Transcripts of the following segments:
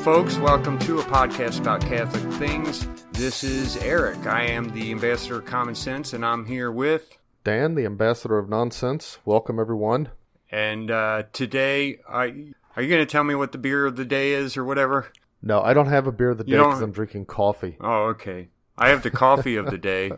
folks. Welcome to a podcast about Catholic things. This is Eric. I am the ambassador of common sense, and I'm here with. Dan, the ambassador of nonsense. Welcome, everyone. And uh, today, I, are you going to tell me what the beer of the day is or whatever? No, I don't have a beer of the day because I'm drinking coffee. Oh, okay. I have the coffee of the day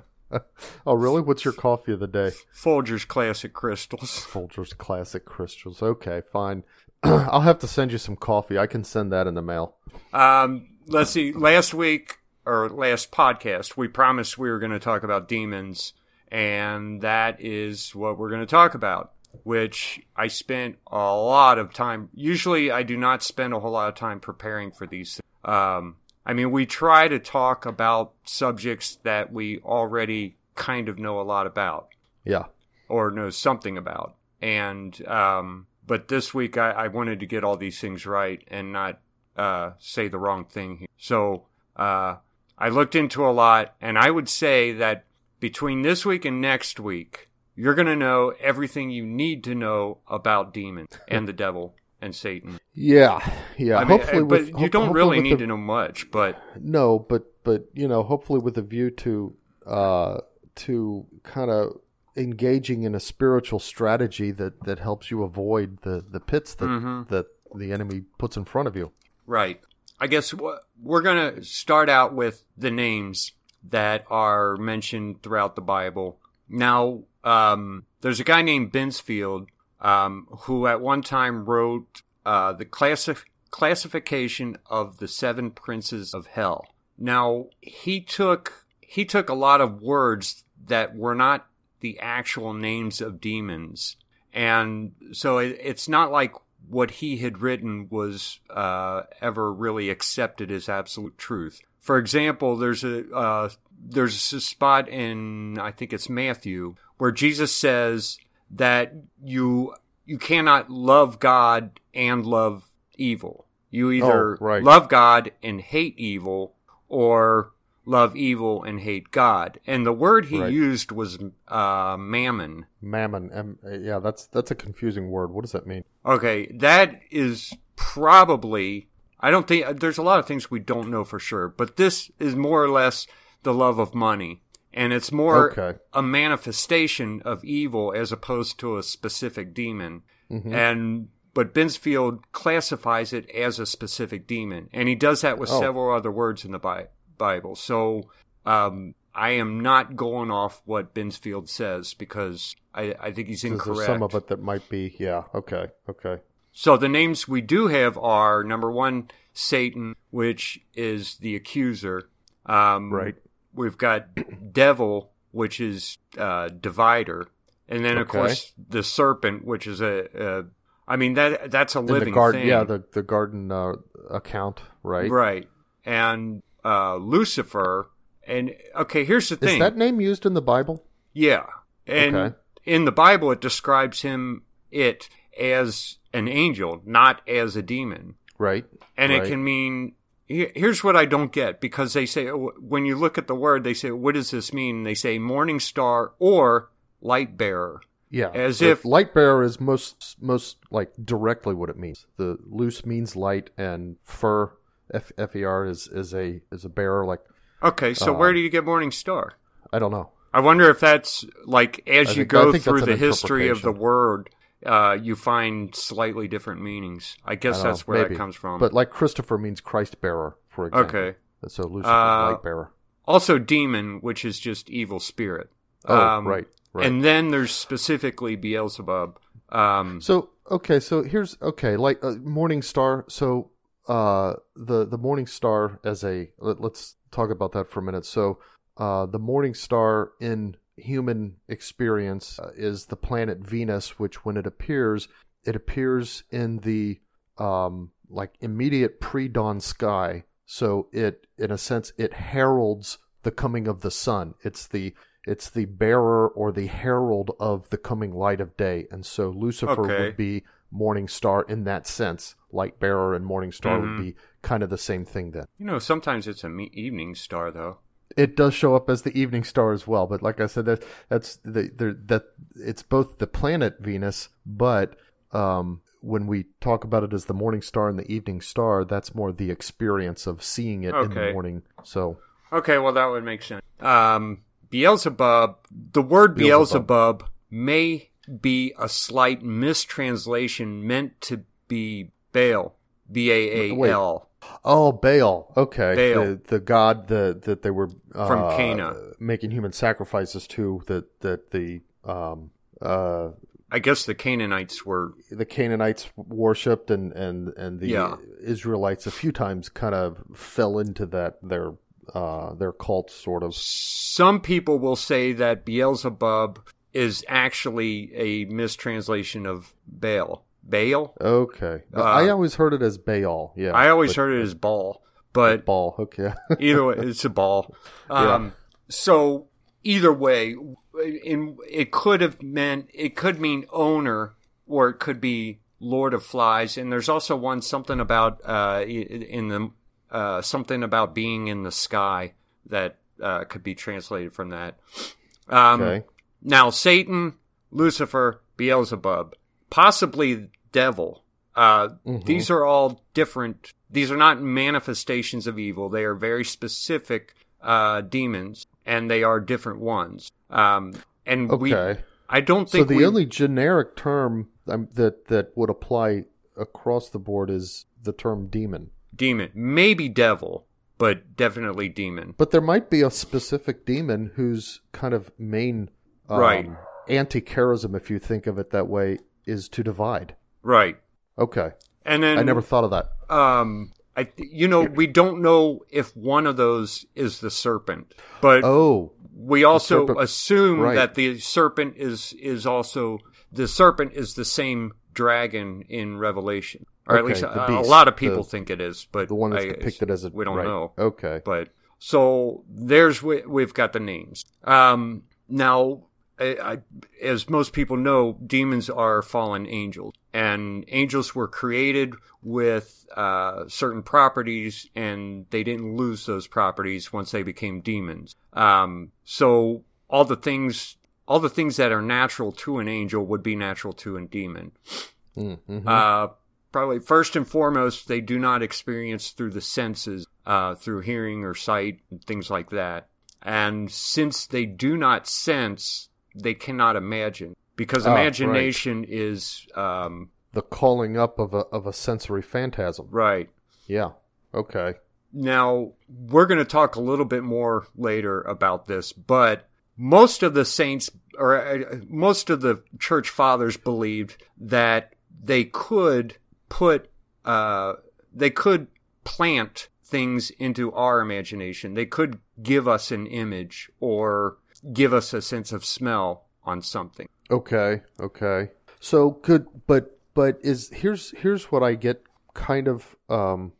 Oh, really? What's your coffee of the day? Folgers Classic Crystals. Folgers Classic Crystals. Okay, fine. I'll have to send you some coffee. I can send that in the mail. Um, let's see. Last week or last podcast, we promised we were going to talk about demons, and that is what we're going to talk about. Which I spent a lot of time. Usually, I do not spend a whole lot of time preparing for these. Um, I mean, we try to talk about subjects that we already kind of know a lot about Yeah. or know something about. And um, but this week I, I wanted to get all these things right and not uh, say the wrong thing. Here. So uh, I looked into a lot, and I would say that between this week and next week, you're going to know everything you need to know about demons and the devil and Satan. Yeah. Yeah. I mean, hopefully, uh, with, but you ho- don't really need the- to know much. But No, but but you know, hopefully with a view to uh to kind of engaging in a spiritual strategy that that helps you avoid the the pits that Mhm. that the enemy puts in front of you. Right. I guess we're going to start out with the names that are mentioned throughout the Bible. Now, um, there's a guy named Binsfeld um, who at one time wrote uh, the classif- classification of the seven princes of hell. Now, he took he took a lot of words that were not the actual names of demons, and so it, it's not like what he had written was uh, ever really accepted as absolute truth. For example, there's a uh, there's a spot in I think it's Matthew where Jesus says that you you cannot love God and love evil. You either Oh, right. love God and hate evil, or love evil and hate God. And the word he Right. used was uh, mammon. Mammon. Um, yeah, that's that's a confusing word. What does that mean? Okay, that is probably. I don't think there's a lot of things we don't know for sure, but this is more or less the love of money, and it's more Okay. a manifestation of evil as opposed to a specific demon. Mhm. And but Binsfeld classifies it as a specific demon, and he does that with Oh. several other words in the Bi- Bible. So um, I am not going off what Binsfeld says because I, I think he's incorrect. Some of it that might be. Yeah. Okay. Okay. So the names we do have are number one, Satan, which is the accuser. Um, Right. We've got devil, which is uh, divider, and then of Okay. course the serpent, which is a. a I mean that that's a living garden. thing, Yeah. The the garden uh, account. Right. right? And uh, Lucifer. And okay, here's the thing: Is that name used in the Bible? Yeah. And Okay. in the Bible, it describes him, it, as an angel, not as a demon. Right. And Right. it can mean, here's what I don't get because they say, when you look at the word, they say, what does this mean? They say morning star or light bearer. Yeah. As the if- light bearer is most most like directly what it means. The loose means light, and fur F F E R is is a is a bearer. Like Okay, so Uh, where do you get morning star? I don't know. I wonder if that's like as I you think- go through the history of the word, uh, you find slightly different meanings. I guess I that's know, where maybe. that comes from. But like Christopher means Christ bearer, for example. okay. So Lucifer, Uh, light bearer. Also, demon, which is just evil spirit. Oh, um, right, right. And then there's specifically Beelzebub. Um, So okay, so here's okay, like uh, Morning Star. So uh, the the Morning Star as a let, let's talk about that for a minute. So uh, the Morning Star in human experience uh, is the planet Venus, which when it appears, it appears in the um, like immediate pre-dawn sky. So it, in a sense, it heralds the coming of the sun. It's the it's the bearer or the herald of the coming light of day, and so Lucifer Okay. would be morning star in that sense. Light bearer and morning star Mhm. would be kind of the same thing. Then you know, sometimes it's a me- evening star, though. it does show up as the evening star as well. But like I said, that that's the, the that it's both the planet Venus, but um, when we talk about it as the morning star and the evening star, that's more the experience of seeing it in the morning. So Okay, well that would make sense. Um, Beelzebub. The word Beelzebub. Beelzebub may be a slight mistranslation, meant to be Baal. B A A L. Oh, Baal. Okay, Baal. the the god that that they were uh, From Cana. making human sacrifices to. That that the um uh I guess the Canaanites were the Canaanites worshipped and and and the Yeah. Israelites a few times kind of fell into that their uh their cult sort of. Some people will say that Beelzebub is actually a mistranslation of Baal. Baal? Okay, Uh, I always heard it as Baal. Yeah, I always but- heard it as Baal, but Ball. Okay. either way, it's a ball. Um, So either way, in, it could have meant it could mean owner, or it could be Lord of Flies. And there's also one something about uh, in the uh, something about being in the sky that uh, could be translated from that. Um, okay. Now, Satan, Lucifer, Beelzebub, possibly devil. Uh, Mhm. These are all different. These are not manifestations of evil. They are very specific uh, demons, and they are different ones. Um, and we, I don't think. So the we, only generic term um, that that would apply across the board is the term demon. demon, maybe devil, but definitely demon. But there might be a specific demon whose kind of main um, Right. anti-charism, if you think of it that way, is to divide. Right. Okay, And then I never thought of that. um I you know we don't know if one of those is the serpent but Oh, we also assume right. that the serpent is is also the serpent is the same dragon in revelation or at least a, a lot of people the- think it is but the one that's I- depicted as a we don't right. know Okay, but so there's we- we've got the names. Um, now, I, I, as most people know, demons are fallen angels, and angels were created with uh, certain properties, and they didn't lose those properties once they became demons. Um, so all the things. All the things that are natural to an angel would be natural to a demon. Mm, mhm. Uh, probably first and foremost, they do not experience through the senses, uh, through hearing or sight and things like that. And since they do not sense, they cannot imagine because right. imagination is um, the calling up of a of a sensory phantasm. right. Yeah. Okay. Now, we're going to talk a little bit more later about this, but most of the saints or uh, most of the church fathers believed that they could put uh they could plant things into our imagination. They could give us an image or give us a sense of smell on something. Okay, okay. So could but but is here's here's what I get kind of um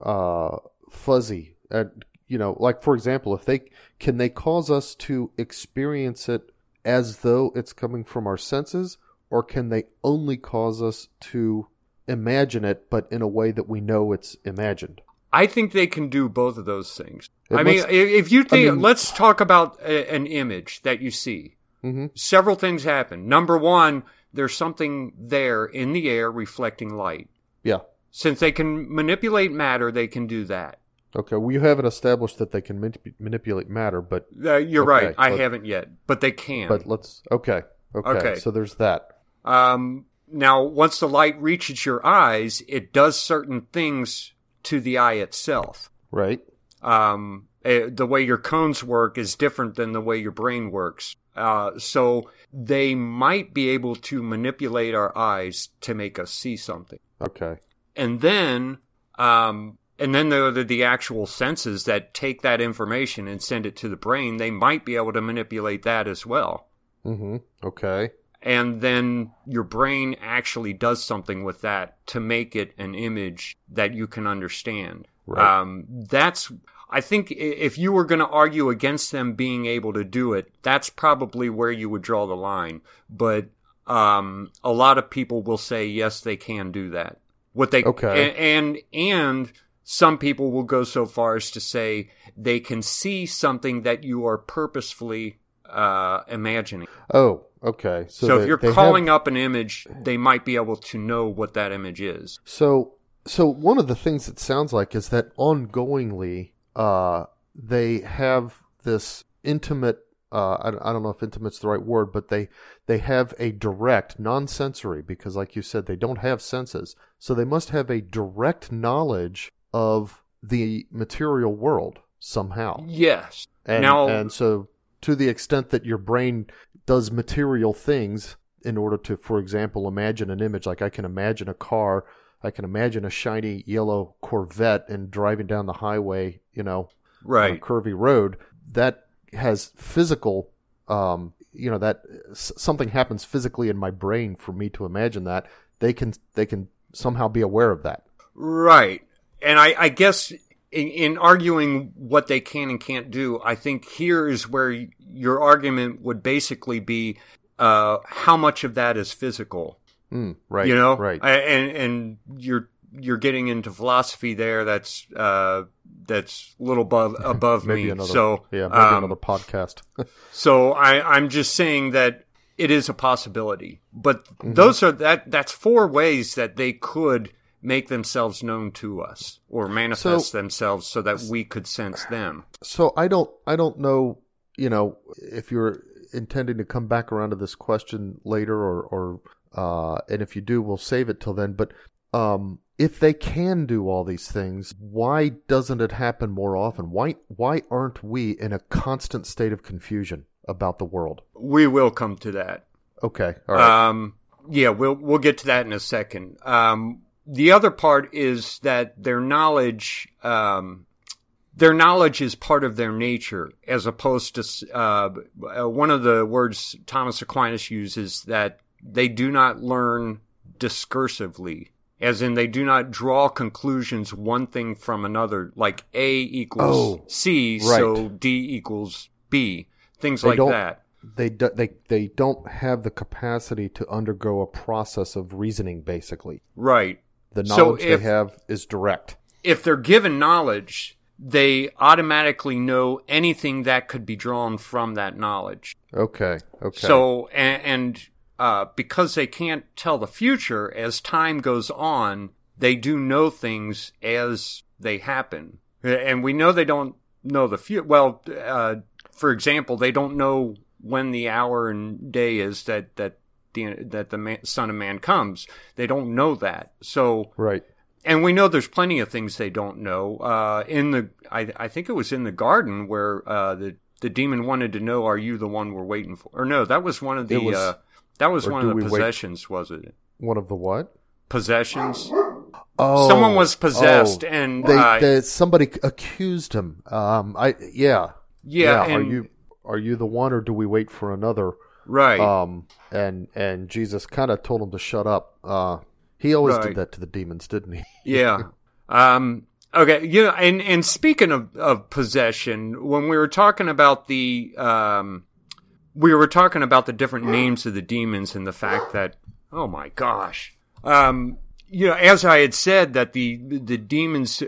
uh fuzzy at you know like for example if they can they cause us to experience it as though it's coming from our senses or can they only cause us to imagine it but in a way that we know it's imagined I think they can do both of those things. It I mean, i- if you think, mean- let's talk about a, an image that you see. mm-hmm. several things happen. Number one, there's something there in the air reflecting light. yeah Since they can manipulate matter, they can do that. okay well you haven't established that they can manip- manipulate matter but Uh, you're Okay, right. I haven't yet, but they can. but let's okay okay, Okay. so there's that um, now, once the light reaches your eyes, it does certain things to the eye itself. right um, eh, the way your cones work is different than the way your brain works. Uh, so they might be able to manipulate our eyes to make us see something. okay And then, um, and then there are the actual senses that take that information and send it to the brain. They might be able to manipulate that as well. mm-hmm okay And then your brain actually does something with that to make it an image that you can understand. Right. Um, that's, I think if you were going to argue against them being able to do it, that's probably where you would draw the line. But, um, a lot of people will say, yes, they can do that. What they, Okay. a- and, and some people will go so far as to say they can see something that you are purposefully uh, imagining. Oh, okay. So, they- if you're they have- calling up an image, they might be able to know what that image is. So, so one of the things it sounds like is that ongoingly, uh, they have this intimate. Uh, I, I don't know if intimate's the right word, but they they have a direct, non-sensory, because like you said, they don't have senses, so they must have a direct knowledge of the material world somehow. Yes. And, Now- and so, to the extent that your brain does material things in order to, for example, imagine an image, like I can imagine a car, I can imagine a shiny yellow Corvette and driving down the highway, you know, on a Right. curvy road, that has physical, um, you know, that s- something happens physically in my brain for me to imagine that. They can, they can somehow be aware of that. Right. And I, I guess in, in arguing what they can and can't do, I think here is where your argument would basically be uh, how much of that is physical. Mm, right. you know, right. I, and and you're you're getting into philosophy there. That's uh, that's a little above above maybe me. another, so yeah, maybe um, another podcast. So I, I'm just saying that it is a possibility, but Mm-hmm. those are that that's four ways that they could make themselves known to us or manifest So- themselves so that we could sense them. So I don't I don't know, you know, if you're intending to come back around to this question later or or uh and if you do we'll save it till then, but um if they can do all these things, why doesn't it happen more often? Why why aren't we in a constant state of confusion about the world? We will come to that. Okay. All right. Um, yeah, we'll we'll get to that in a second. Um, the other part is that their knowledge, um, their knowledge is part of their nature, as opposed to uh, uh, one of the words Thomas Aquinas uses that they do not learn discursively, as in they do not draw conclusions one thing from another, like A equals Oh, C, right. so D equals B, things They like that. they do, they they don't have the capacity to undergo a process of reasoning basically. Right. The So knowledge if- they have is direct. if they're given knowledge, they automatically know anything that could be drawn from that knowledge. Okay. Okay. So, and, and uh, because they can't tell the future, as time goes on, they do know things as they happen. And we know they don't know the future. Well, uh, for example, they don't know when the hour and day is that, that the, that the man, son of man comes. They don't know that. So, right. and we know there's plenty of things they don't know. Uh, in the, I, I think it was in the garden where uh, the the demon wanted to know, "Are you the one we're waiting for?" Or no, that was one of the. Was- uh, that was one of the we wait- possessions, was it? One of the what? Possessions. Oh, Someone was possessed, oh. and They, uh, they somebody accused him. Um, I yeah yeah, Are and, you are you the one, or do we wait for another? Right? Um, and and Jesus kind of told him to shut up. Uh, he always Right. did that to the demons, didn't he? Yeah. Um, okay. You know, and, and speaking of, of possession, when we were talking about the, um, we were talking about the different names of the demons and the fact that, oh my gosh. Um, you know, as I had said that the, the demons,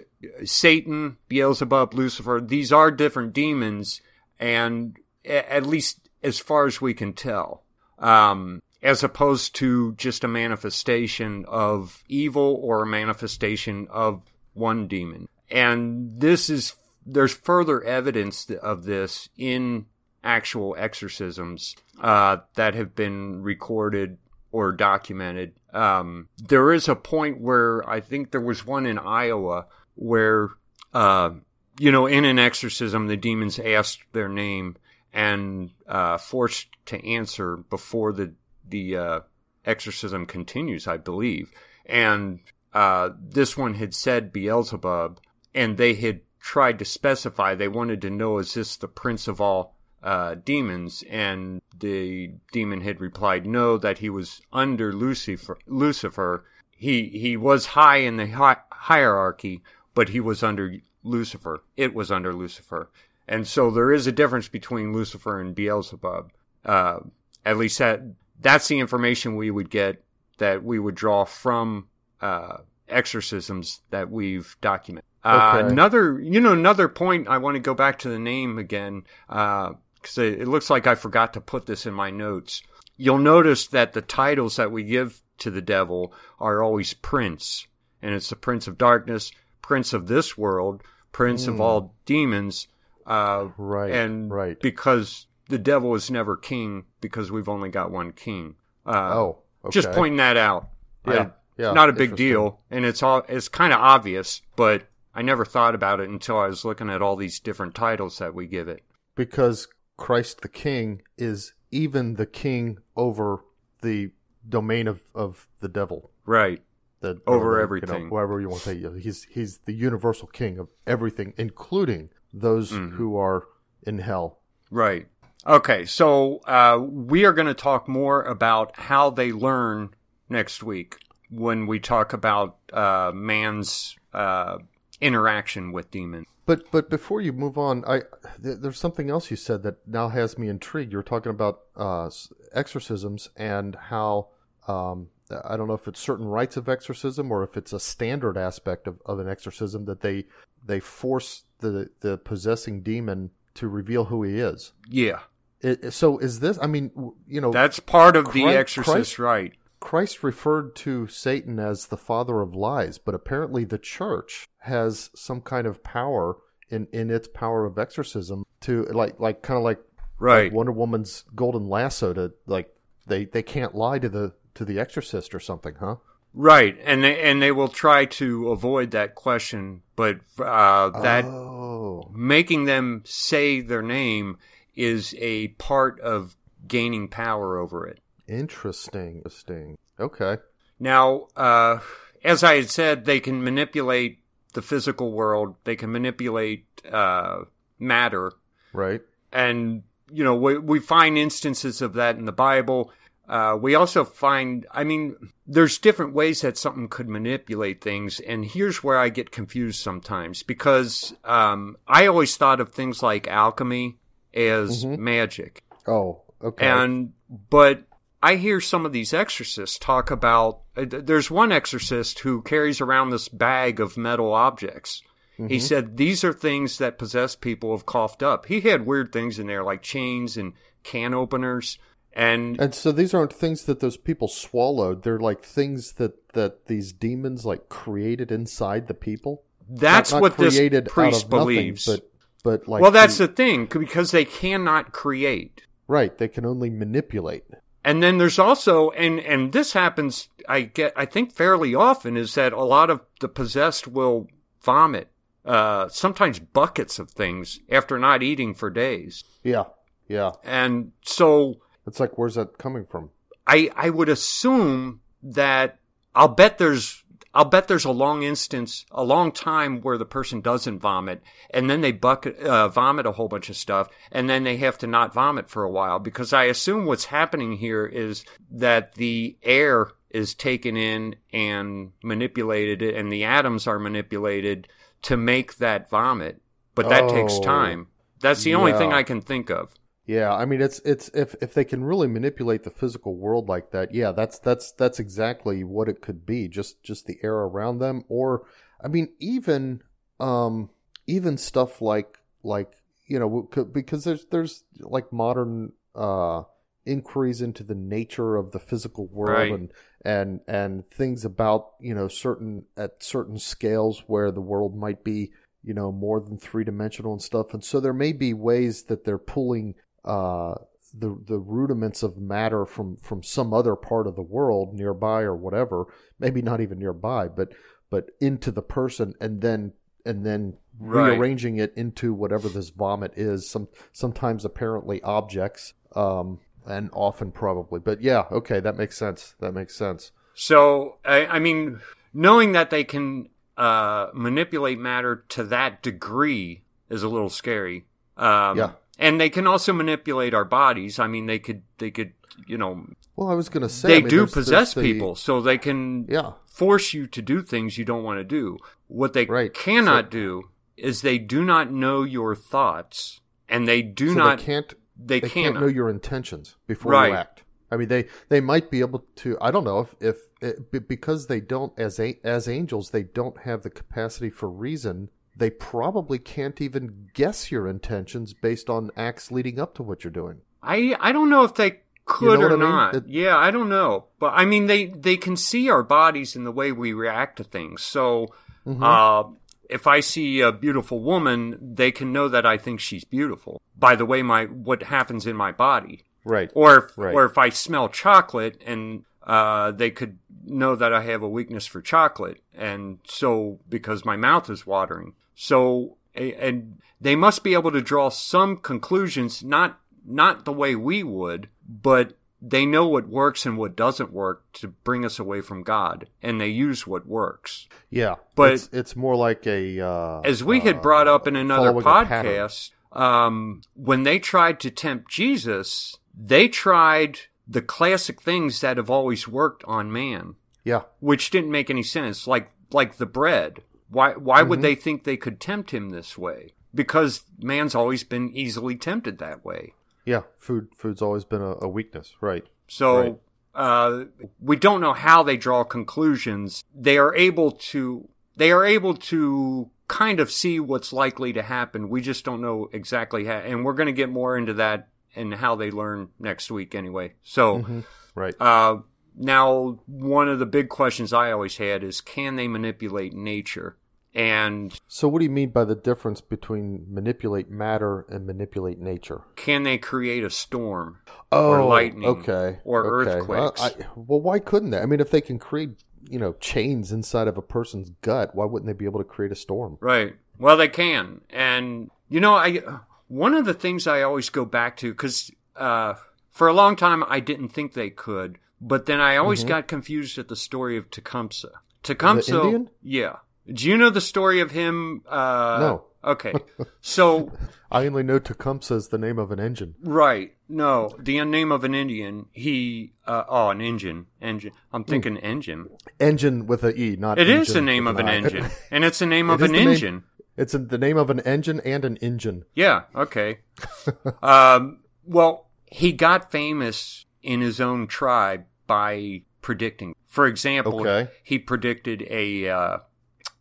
Satan, Beelzebub, Lucifer, these are different demons and at least as far as we can tell. Um, as opposed to just a manifestation of evil or a manifestation of one demon. And this is, there's further evidence of this in actual exorcisms, uh, that have been recorded or documented. Um, there is a point where I think there was one in Iowa where, uh, you know, in an exorcism, the demons asked their name and, uh, forced to answer before the, the, uh, exorcism continues, I believe. And, uh, this one had said Beelzebub and they had tried to specify, they wanted to know, is this the prince of all, uh, demons? And the demon had replied, no, that he was under Lucifer, Lucifer. He, he was high in the hi- hierarchy, but he was under Lucifer. It was under Lucifer. And so there is a difference between Lucifer and Beelzebub. Uh, at least that, that's the information we would get that we would draw from, uh, exorcisms that we've documented. Uh, Okay. another, you know, another point, I want to go back to the name again. Uh, because it, it looks like I forgot to put this in my notes. You'll notice that the titles that we give to the devil are always prince, and it's the prince of darkness, prince of this world, prince of all demons. Uh, Right. and right. because the devil is never king because we've only got one king. Uh, oh, okay. just pointing that out. Yeah, I- yeah, not a big deal, and it's all it's kind of obvious, but I never thought about it until I was looking at all these different titles that we give it. because Christ the King is even the king over the domain of, of the devil. Right. The, Over the, You everything. know, whatever you want to say. He's he's the universal king of everything, including those Mm-hmm. who are in hell. Right. Okay, so uh, we are going to talk more about how they learn next week when we talk about uh, man's uh, interaction with demons. But but before you move on, I th- there's something else you said that now has me intrigued. You were talking about uh, exorcisms and how um, I don't know if it's certain rites of exorcism or if it's a standard aspect of, of an exorcism that they they force the the possessing demon to reveal who he is. Yeah, It, so is this? I mean, you know, that's part of the Exorcist, Christ- right? Christ referred to Satan as the father of lies, but apparently the church has some kind of power in, in its power of exorcism to like like kind of like, Right. like Wonder Woman's golden lasso to like they they can't lie to the to the exorcist or something, huh? Right, and they and they will try to avoid that question, but uh, that oh, making them say their name is a part of gaining power over it. interesting, interesting. Okay, Now, uh, as I had said, they can manipulate the physical world. They can manipulate uh, matter, right. and you know we, we find instances of that in the Bible. Uh, we also find, I mean, there's different ways that something could manipulate things, and here's where I get confused sometimes because um, I always thought of things like alchemy as Mhm. magic, Oh, okay. and but I hear some of these exorcists talk about. uh, There's one exorcist who carries around this bag of metal objects. He said these are things that possessed people have coughed up. He had weird things in there like chains and can openers. And And so these aren't things that those people swallowed. They're like things that that these demons like created inside the people. that's Not- not what this created out priest of nothing, believes. but but like well, that's the, the thing because they cannot create. right. They can only manipulate. And then there's also, and and this happens, I get, I think fairly often, is that a lot of the possessed will vomit, uh, sometimes buckets of things after not eating for days. Yeah, yeah. And so It's like where's that coming from? I I would assume that I'll bet there's I'll bet there's a long instance, a long time where the person doesn't vomit, and then they bucket uh, vomit a whole bunch of stuff, and then they have to not vomit for a while because I assume what's happening here is that the air is taken in and manipulated, and the atoms are manipulated to make that vomit, but that takes Oh, time. That's the only thing. I can think of. Yeah, I mean it's it's if if they can really manipulate the physical world like that, yeah, that's that's that's exactly what it could be. Just just the air around them, or I mean even um even stuff like like you know because there's there's like modern uh inquiries into the nature of the physical world Right. and and and things about you know certain at certain scales where the world might be you know more than three dimensional and stuff and so there may be ways that they're pulling uh the the rudiments of matter from from some other part of the world nearby or whatever maybe not even nearby but but into the person and then and then Right. rearranging it into whatever this vomit is some sometimes apparently objects um and often probably but yeah okay that makes sense that makes sense So, I, I mean, knowing that they can uh, manipulate matter to that degree is a little scary. Um, Yeah. And they can also manipulate our bodies. I mean, they could, they could, you know, well i was gonna say they I mean, do there's- possess there's the- people, so they can yeah force you to do things you don't want to do. What they Right. cannot So- do is they do not know your thoughts, and they do so not. they can't They, they cannot. can't know your intentions before Right. you act. I mean, they they might be able to. I don't know if if because they don't as a, as angels they don't have the capacity for reason. They probably can't even guess your intentions based on acts leading up to what you're doing. I I don't know if they could know or what I mean? not. It- yeah, I don't know. But I mean they they can see our bodies and the way we react to things. So Mm-hmm. uh if I see a beautiful woman, they can know that I think she's beautiful by the way my what happens in my body. Right. Or if, Right. or if I smell chocolate and uh, they could know that I have a weakness for chocolate, and so because my mouth is watering, so and they must be able to draw some conclusions, not not the way we would, but they know what works and what doesn't work to bring us away from God, and they use what works. Yeah. But- it's, it's more like a uh, As we had uh, brought up in another following a pattern. podcast, um, when they tried to tempt Jesus, they tried the classic things that have always worked on man, Yeah. which didn't make any sense. Like like the bread. Why why would Mm-hmm. they think they could tempt him this way? Because man's always been easily tempted that way. Yeah. Food. Food's always been a, a weakness. Right. So Right. uh, we don't know how they draw conclusions. They are able to they are able to kind of see what's likely to happen. We just don't know exactly how, and we're going to get more into that and how they learn next week anyway. So Mm-hmm. Right. uh, now one of the big questions I always had is can they manipulate nature? And So, what do you mean by the difference between manipulate matter and manipulate nature? can they create a storm? Oh, Or lightning, okay, or okay. earthquakes. Well, I, well, why couldn't they? I mean, if they can create, you know, chains inside of a person's gut, why wouldn't they be able to create a storm? Right. Well, they can, and you know, I one of the things I always go back to because uh, for a long time I didn't think they could, but then I always got confused at the story of Tecumseh. Tecumseh, Indian? yeah. Do you know the story of him? Uh, No. Okay, so I only know Tecumseh is the name of an engine. right, no, the name of an Indian. He, uh, oh, an engine, engine. I'm thinking engine. Engine with a E, not. Engine. It is the name of an engine, and it's the name It of an the name- engine. It's the name of an engine and an engine. Yeah, okay. um, well, he got famous in his own tribe by predicting. For example, Okay. he predicted a uh,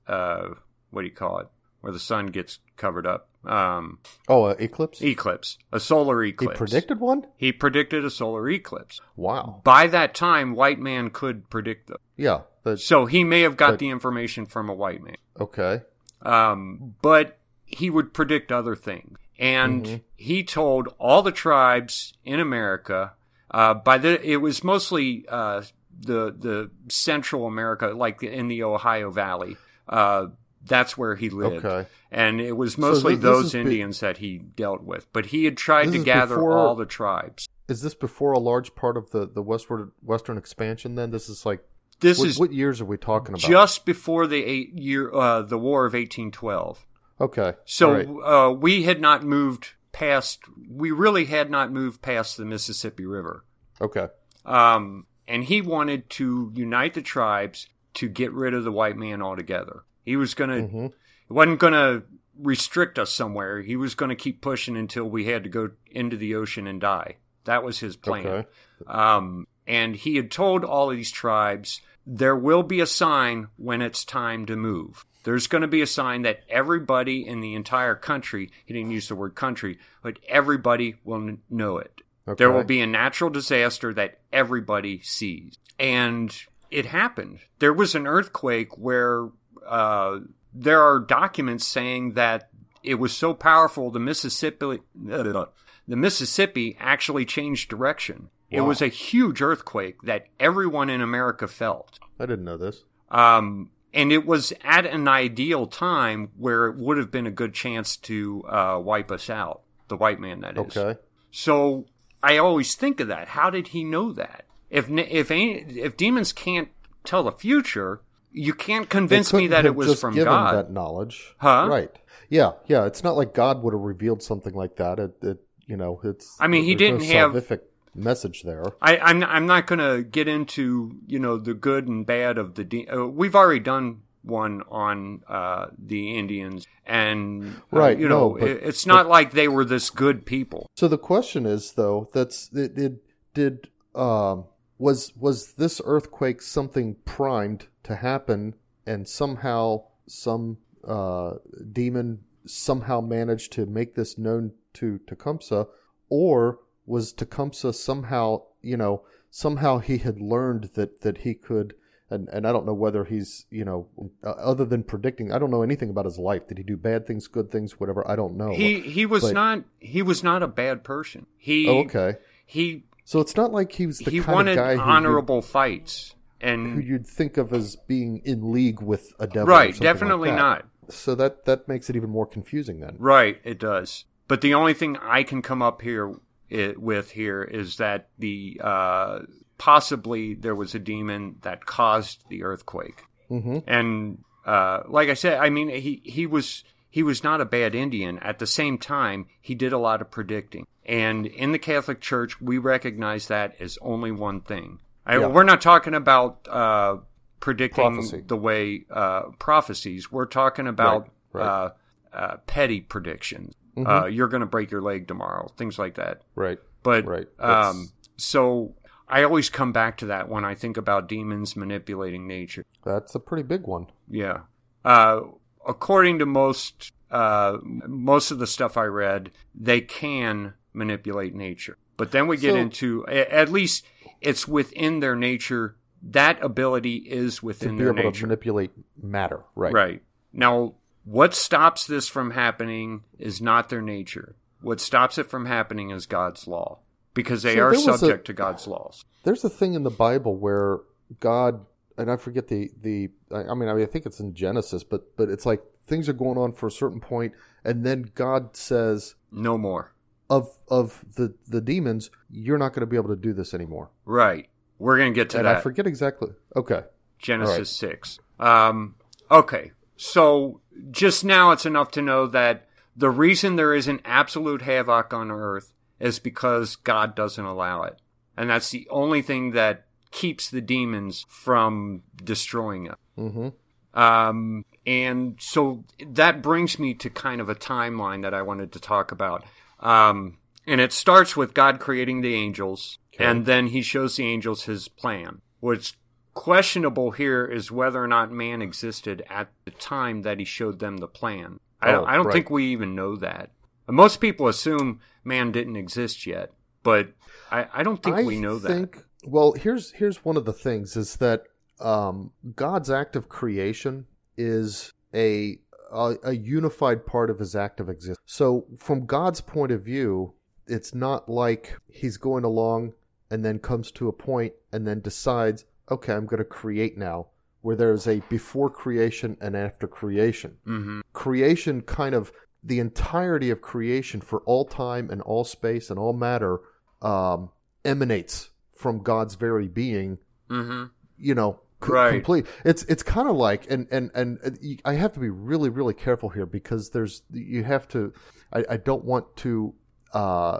uh, what do you call it, where the sun gets covered up. Um, Oh, uh, eclipse. eclipse, a solar eclipse. he predicted one. He predicted a solar eclipse. Wow. By that time, white man could predict them. Yeah. But, So he may have got But- the information from a white man. okay. Um, but he would predict other things. And Mm-hmm. he told all the tribes in America, uh, by the, it was mostly, uh, the, the Central America, like in the Ohio Valley. Uh, that's where he lived. Okay. And it was mostly this those is be- Indians that he dealt with. But he had tried This to gather before- all the tribes. Is this before a large part of the the westward western expansion? Then this is like This what, is what years are we talking about? just before the eight year, uh, the War of 1812. okay. So right. uh, we had not moved past. We really had not moved past the Mississippi River. okay. Um, and he wanted to unite the tribes to get rid of the white man altogether. He was going to. hmm He wasn't going to restrict us somewhere. He was going to keep pushing until we had to go into the ocean and die. That was his plan. Okay. Um, and he had told all of these tribes there will be a sign when it's time to move. There's going to be a sign that everybody in the entire country, he didn't use the word country, but everybody will know it. Okay. There will be a natural disaster that everybody sees. And it happened. There was an earthquake where uh, there are documents saying that it was so powerful the Mississippi the Mississippi actually changed direction. It was a huge earthquake that everyone in America felt. I didn't know this. Um, and it was at an ideal time where it would have been a good chance to uh, wipe us out, the white man that is. Okay. So I always think of that. How did he know that? If if if demons can't tell the future, you can't convince me that it was just from given God. that knowledge. Huh? Right. Yeah. Yeah. It's not like God would have revealed something like that. It. it you know. It's. I mean, he didn't have- salvific message there. I, I'm I'm not going to get into you know the good and bad of the. De- uh, we've already done one on uh, the Indians, and uh, Right, you know no, but- it, it's not like they were this good people. So the question is, though, that's it. Did did um was was this earthquake something primed to happen, and somehow some uh, demon somehow managed to make this known to Tecumseh, or was Tecumseh somehow, you know, somehow he had learned that that he could. And, and I don't know whether he's, you know, uh, other than predicting, I don't know anything about his life. Did he do bad things, good things, whatever? I don't know. He he was But- not he was not a bad person. He oh, okay. he So it's not like he was the he kind wanted of guy honorable fights and who you'd think of as being in league with a devil. right, something like definitely not. So that that makes it even more confusing then. Right, it does. But the only thing I can come up here it, with here is that the uh, possibly there was a demon that caused the earthquake, hmm and uh, like I said, I mean he he was he was not a bad Indian. At the same time, he did a lot of predicting, and in the Catholic Church, we recognize that as only one thing. I, Yeah. We're not talking about uh, predicting Prophecy. the way uh, prophecies. We're talking about Right, right. Uh, uh, petty predictions. Uh, you're going to break your leg tomorrow, things like that. Right. But Right. Um, so I always come back to that when I think about demons manipulating nature. That's a pretty big one. Yeah. Uh, according to most uh, most of the stuff I read, they can manipulate nature. But then we get So- into at least it's within their nature. That ability is To within be their able to nature. manipulate matter. Right. Right. Now, what stops this from happening is not their nature. What stops it from happening is God's law. Because they So are was a- subject to God's laws. There's a thing in the Bible where God and I forget the the I mean I mean I think it's in Genesis, but but it's like things are going on for a certain point, and then God says No more. Of of the the demons, you're not going to be able to do this anymore. Right. We're going to get to and that. I forget exactly. Okay. Genesis 6. Um, okay. So just now it's enough to know that the reason there isn't absolute havoc on earth is because God doesn't allow it. And that's the only thing that keeps the demons from destroying us. Mm-hmm. Um, and so that brings me to kind of a timeline that I wanted to talk about. Um, and it starts with God creating the angels, Okay. and then he shows the angels his plan. What's questionable here is whether or not man existed at the time that he showed them the plan. I don't, Oh, I don't right. think we even know that. Most people assume man didn't exist yet, but I, I don't think I we know that. Well, here's here's one of the things is that um, God's act of creation is a, a a unified part of His act of existence. So, from God's point of view, it's not like He's going along and then comes to a point and then decides, okay, I'm going to create now, where there's a before creation and after creation hmm creation kind of the entirety of creation for all time and all space and all matter um, emanates from God's very being. hmm You know, Right. complete. It's it's kind of like, and and and uh, I have to be really really careful here because there's you have to. I, I don't want to. Uh,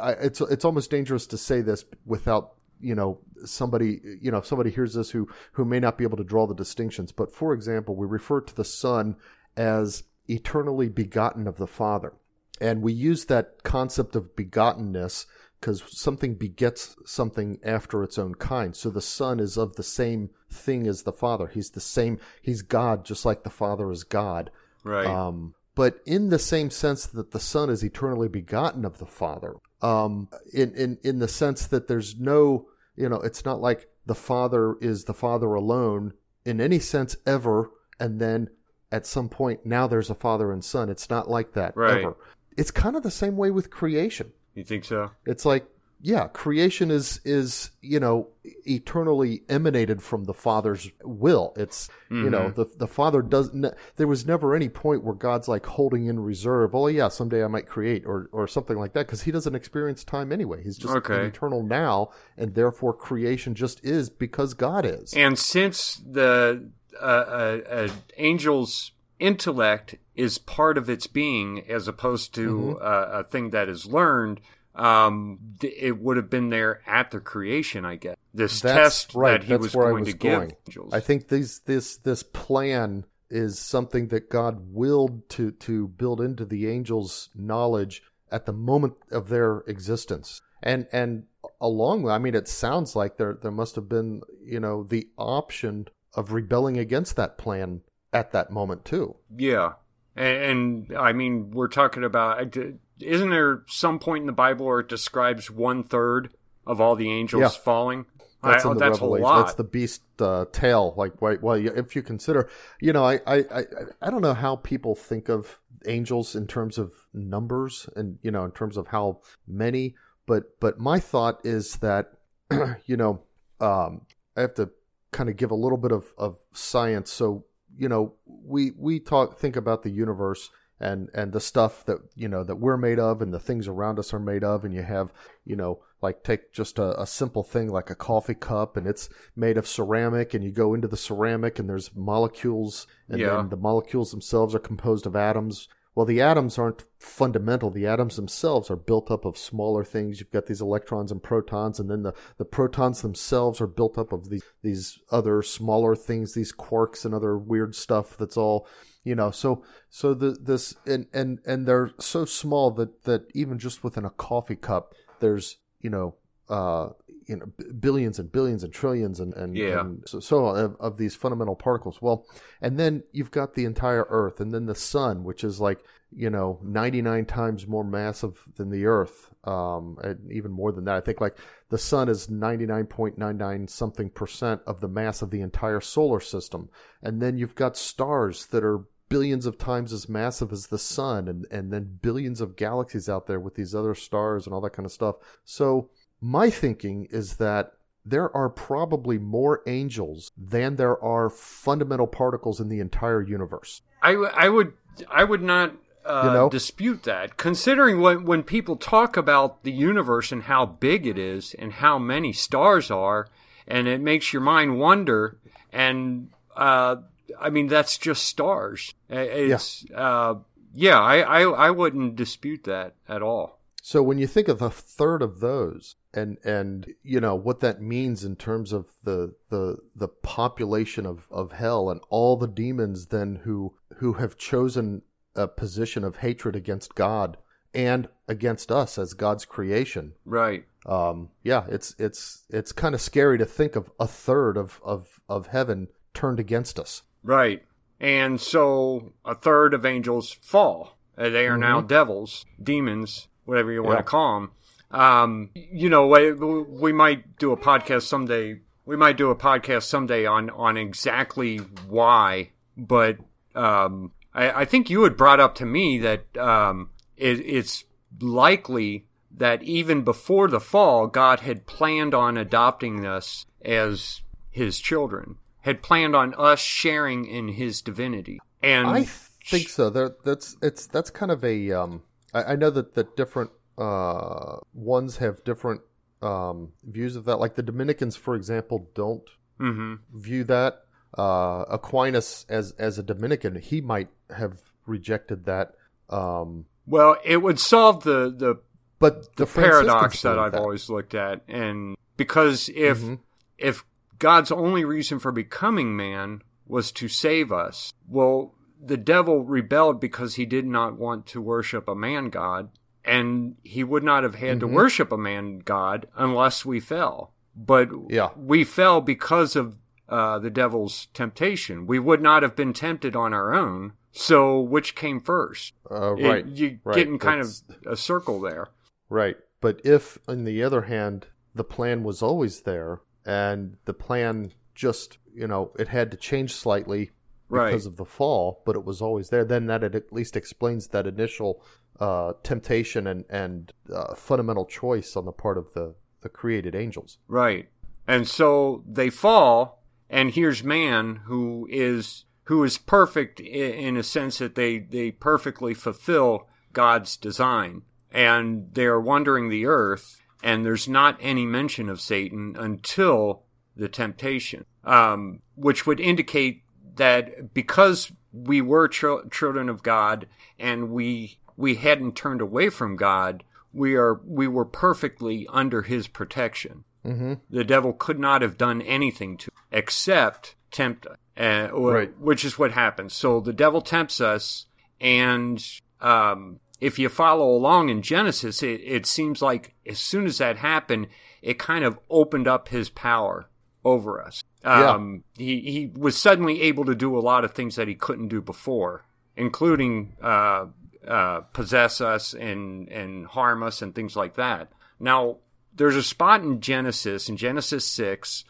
I, it's it's almost dangerous to say this without you know somebody you know if somebody hears this who who may not be able to draw the distinctions. But for example, we refer to the Son as eternally begotten of the Father, and we use that concept of begottenness because something begets something after its own kind. So the Son is of the same thing as the Father. He's the same. He's God, just like the Father is God. Right. Um, but in the same sense that the Son is eternally begotten of the Father, um, in, in, in the sense that there's no, you know, it's not like the Father is the Father alone in any sense ever, and then at some point now there's a Father and Son. It's not like that Right. ever. It's kind of the same way with creation. You think so? It's like, yeah, creation is is you know eternally emanated from the Father's will. It's you know the the Father doesn't. There was never any point where God's like holding in reserve. Oh yeah, someday I might create or or something like that because He doesn't experience time anyway. He's just Okay. an eternal now, and therefore creation just is because God is. And since the uh, uh, uh, angel's intellect is part of its being, as opposed to uh, a thing that is learned, um, it would have been there at the creation, I guess. This That's test right. that he That's was going was to going. give angels. I think these this this plan is something that God willed to to build into the angels' knowledge at the moment of their existence. And and along I mean it sounds like there there must have been, you know, the option of rebelling against that plan at that moment too. Yeah. And, and I mean, we're talking about, isn't there some point in the Bible where it describes one third of all the angels Yeah. falling? That's I- in the that's a Revelation. lot. That's the beast uh, tail. Like, well, if you consider, you know, I, I, I, I don't know how people think of angels in terms of numbers, and you know, in terms of how many. But, but my thought is that, you know, um, I have to kind of give a little bit of, of science. So, you know, we we talk think about the universe and and the stuff that you know that we're made of and the things around us are made of and you have you know like take just a, a simple thing like a coffee cup and it's made of ceramic and you go into the ceramic and there's molecules and Yeah. then the molecules themselves are composed of atoms well the atoms aren't fundamental. The atoms themselves are built up of smaller things. You've got these electrons and protons and then the, the protons themselves are built up of these these other smaller things these quarks and other weird stuff that's all you know. So so the this and and and they're so small that that even just within a coffee cup there's you know uh you know billions and billions and trillions and and, Yeah. and so, so of, of these fundamental particles. Well and then you've got the entire earth and then the sun which is like you know 99 times more massive than the earth um and even more than that. I think like the sun is 99.99 something percent of the mass of the entire solar system. And then you've got stars that are billions of times as massive as the sun and and then billions of galaxies out there with these other stars and all that kind of stuff. So my thinking is that there are probably more angels than there are fundamental particles in the entire universe I, w- I would I would not uh, You know? dispute that, considering when when people talk about the universe and how big it is and how many stars are, and it makes your mind wonder. And uh, I mean, that's just stars. Uh, It's yeah, uh, yeah I, I I wouldn't dispute that at all. So when you think of a third of those, and and you know what that means in terms of the the the population of of hell and all the demons then who who have chosen a position of hatred against God and against us as God's creation. Right. Um, yeah, it's it's it's kind of scary to think of a third of of of heaven turned against us. Right. And so a third of angels fall. They are now devils, demons, whatever you want Mm-hmm. Yeah. to call them. Um, you know, we, we might do a podcast someday. We might do a podcast someday on, on exactly why, but, um, I, I think you had brought up to me that, um, it, it's likely that even before the fall, God had planned on adopting us as his children, had planned on us sharing in his divinity. And I think so. There, that's it's that's kind of a. Um, I, I know that the different uh, ones have different um, views of that. Like the Dominicans, for example, don't Mhm. view that. Uh, Aquinas, as as a Dominican, he might have rejected that. Um, well, it would solve the the, but the, the paradox that I've always looked at, and because if Mhm. if God's only reason for becoming man was to save us, well, the devil rebelled because he did not want to worship a man god, and he would not have had to Mhm. worship a man god unless we fell. But Yeah. we fell because of uh, the devil's temptation. We would not have been tempted on our own. So, which came first? Uh, It- right. you right. getting kind That's- of a circle there. Right. But if, on the other hand, the plan was always there and the plan just, you know, it had to change slightly Right. because of the fall, but it was always there, then that at least explains that initial uh, temptation and, and uh, fundamental choice on the part of the, the created angels. Right. And so they fall, and here's man who is who is perfect in a sense that they they perfectly fulfill God's design, and they are wandering the earth, and there's not any mention of Satan until the temptation, um, which would indicate that because we were chil- children of God and we we hadn't turned away from God, we are we were perfectly under His protection. Mm-hmm. The devil could not have done anything to except tempt us, uh, or- Right. which is what happens. So the devil tempts us, and um, if you follow along in Genesis, it, it seems like as soon as that happened, it kind of opened up his power over us. Yeah. Um, he he was suddenly able to do a lot of things that he couldn't do before, including uh, uh, possess us and and harm us and things like that. Now, there's a spot in Genesis in Genesis six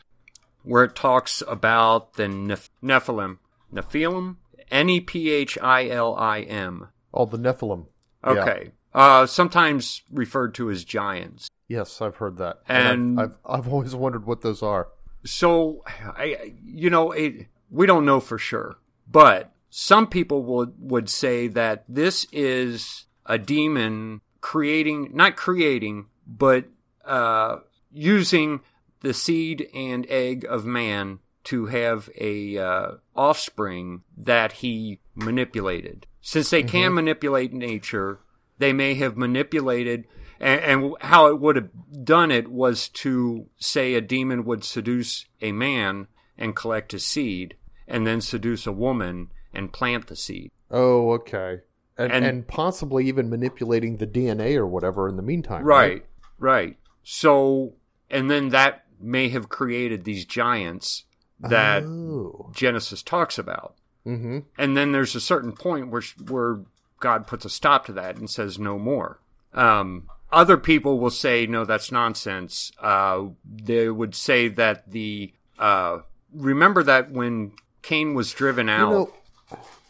where it talks about the Neph- Nephilim, Nephilim, N e p h i l i m. Oh, the Nephilim. Yeah. Okay, uh, sometimes referred to as giants. Yes, I've heard that. And- I've, I've I've always wondered what those are. So, I, you know, it, we don't know for sure, but some people would would say that this is a demon creating, not creating, but uh, using the seed and egg of man to have a uh, offspring that he manipulated. Since they can manipulate nature, they may have manipulated and, and how it would have done it was to say a demon would seduce a man and collect his seed and then seduce a woman and plant the seed Oh, okay. And, And- and possibly even manipulating the DNA or whatever in the meantime. right right so and then that may have created these giants that Oh. genesis talks about Mm-hmm. and then there's a certain point where where God puts a stop to that and says no more. Um, other people will say no, that's nonsense. Uh, they would say that the uh, remember that when Cain was driven out, You know,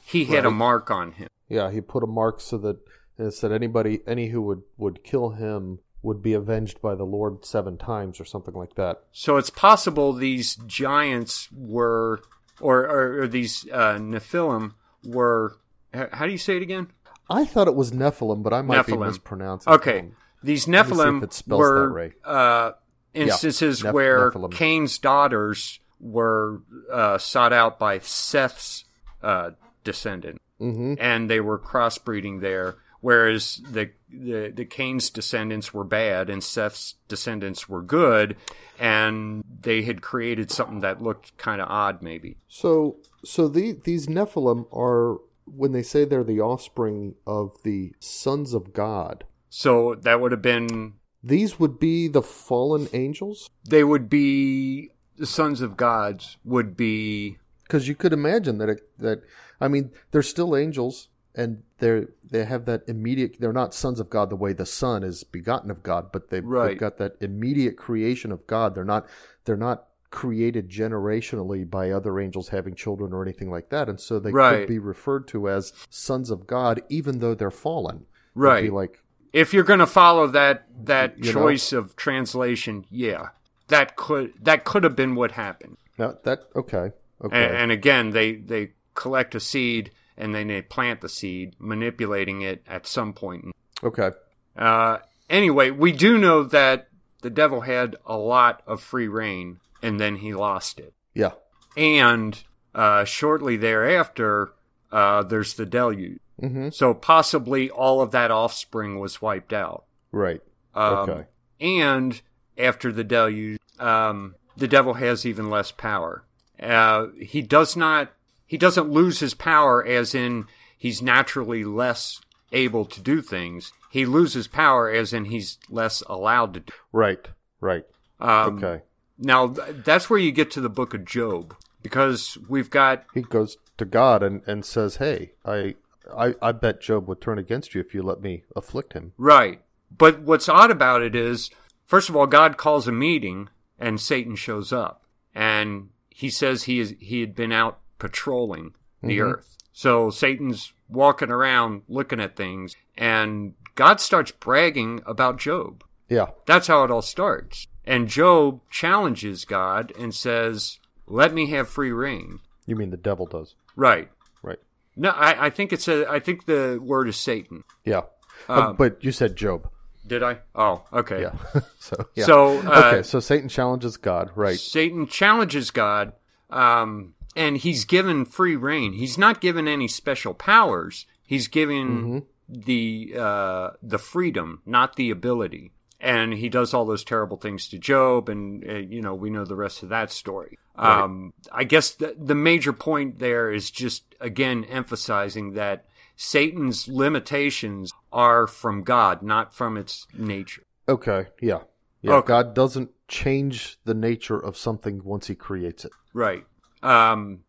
he had a mark on him. yeah, he put a mark so that it said anybody, any who would would kill him would be avenged by the Lord seven times or something like that. So it's possible these giants were, or or, or these uh, Nephilim were. How do you say it again? I thought it was Nephilim, but I might be mispronouncing. Okay, them. these me see if Nephilim were right. uh, instances Neph- where Nephilim. Cain's daughters were uh, sought out by Seth's uh, descendant, Mm-hmm. and they were crossbreeding there. Whereas the, the the Cain's descendants were bad and Seth's descendants were good, and they had created something that looked kind of odd, maybe. So, so the, these Nephilim are when they say they're the offspring of the sons of God. So that would have been These would be the fallen angels, they would be the sons of gods would be because you could imagine that it, that I mean they're still angels and they're they have that immediate. They're not sons of God the way the Son is begotten of God, but they've, Right. they've got that immediate creation of God. They're not they're not created generationally by other angels having children or anything like that, and so they Right. could be referred to as sons of God, even though they're fallen. Right. Be like if you're going to follow that that You know? choice of translation, yeah, that could that could have been what happened. that. that okay, okay, And, and again, they they collect a seed and then they plant the seed, manipulating it at some point. okay. Uh, anyway, we do know that the devil had a lot of free rein, and then he lost it. Yeah. And uh, shortly thereafter, uh, there's the deluge. Mm-hmm. So possibly all of that offspring was wiped out. Right. Um, Okay. And after the deluge, um, the devil has even less power. Uh, he does not. He doesn't lose his power, as in he's naturally less able to do things. He loses power, as in he's less allowed to do. Right. Right. Um, Okay. Now th- that's where you get to the book of Job, because we've got He goes to God and, and says, "Hey, I, I I bet Job would turn against you if you let me afflict him." Right. But what's odd about it is, first of all, God calls a meeting and Satan shows up. And he says he is he had been out patrolling the Mhm. earth. So Satan's walking around looking at things and God starts bragging about Job. Yeah. That's how it all starts. And Job challenges God and says, Let me have free rein. You mean the devil does? Right. Right. No, I, I think it's a I think the word is Satan. Yeah. Uh, Um, but you said Job. Did I? Oh, okay. Yeah. so yeah. So uh, okay. So Satan challenges God. Right. Satan challenges God, um, and he's given free rein. He's not given any special powers. He's given the uh, the freedom, not the ability. And he does all those terrible things to Job, and uh, you know we know the rest of that story. Right. Um, I guess the, the major point there is just again emphasizing that Satan's limitations are from God, not from its nature. Okay. Yeah. Yeah, Okay. God doesn't change the nature of something once He creates it. Right. Um,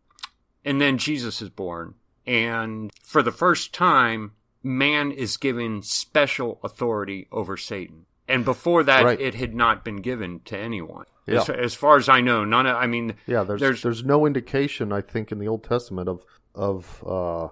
and then Jesus is born. And for the first time, man is given special authority over Satan. And before that, Right. it had not been given to anyone. Yeah. As, as far as I know, none of, I mean, Yeah, there's There's- there's, no indication, I think, in the Old Testament of of uh,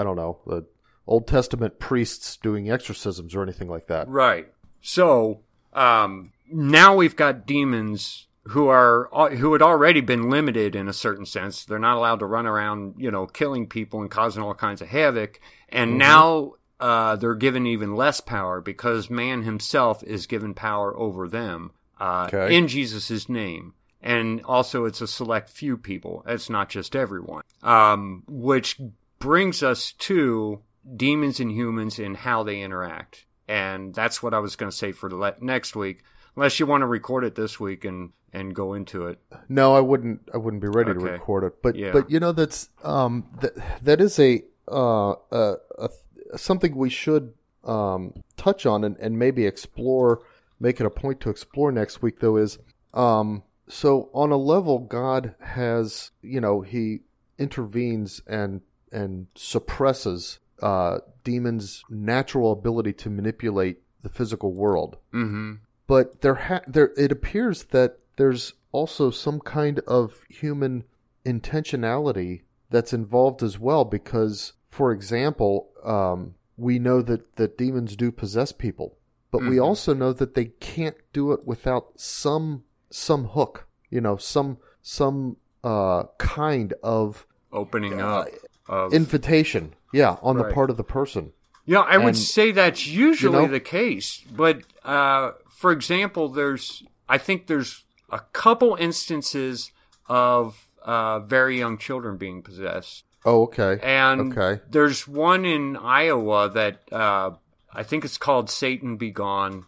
I don't know the Old Testament priests doing exorcisms or anything like that. Right. So um, now we've got demons who are who had already been limited in a certain sense. They're not allowed to run around, you know, killing people and causing all kinds of havoc. And now uh, they're given even less power because man himself is given power over them uh, Okay. in Jesus' name. And also, it's a select few people. It's not just everyone. Um, which brings us to demons and humans and how they interact. And that's what I was going to say for the le- next week, unless you want to record it this week and, and go into it. No, I wouldn't. I wouldn't be ready to record it. But Yeah. but you know that's um that that is a uh a, a something we should um touch on and, and maybe explore. Make it a point to explore next week though is um so on a level God has you know he intervenes and and suppresses uh demons' natural ability to manipulate the physical world Mm-hmm. but there ha- there it appears that there's also some kind of human intentionality that's involved as well because for example um, we know that that demons do possess people but we Mhm. also know that they can't do it without some some hook you know some some uh, kind of Opening Uh, up of. invitation yeah on the part of the person Yeah, I would say that's usually you know- the case. But uh, for example, there's I think there's a couple instances of uh, very young children being possessed, oh okay and Okay. there's one in Iowa that uh, I think it's called "Satan Be Gone."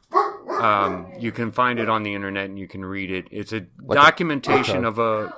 Um, you can find it on the internet and you can read it. It's a documentation okay. of a.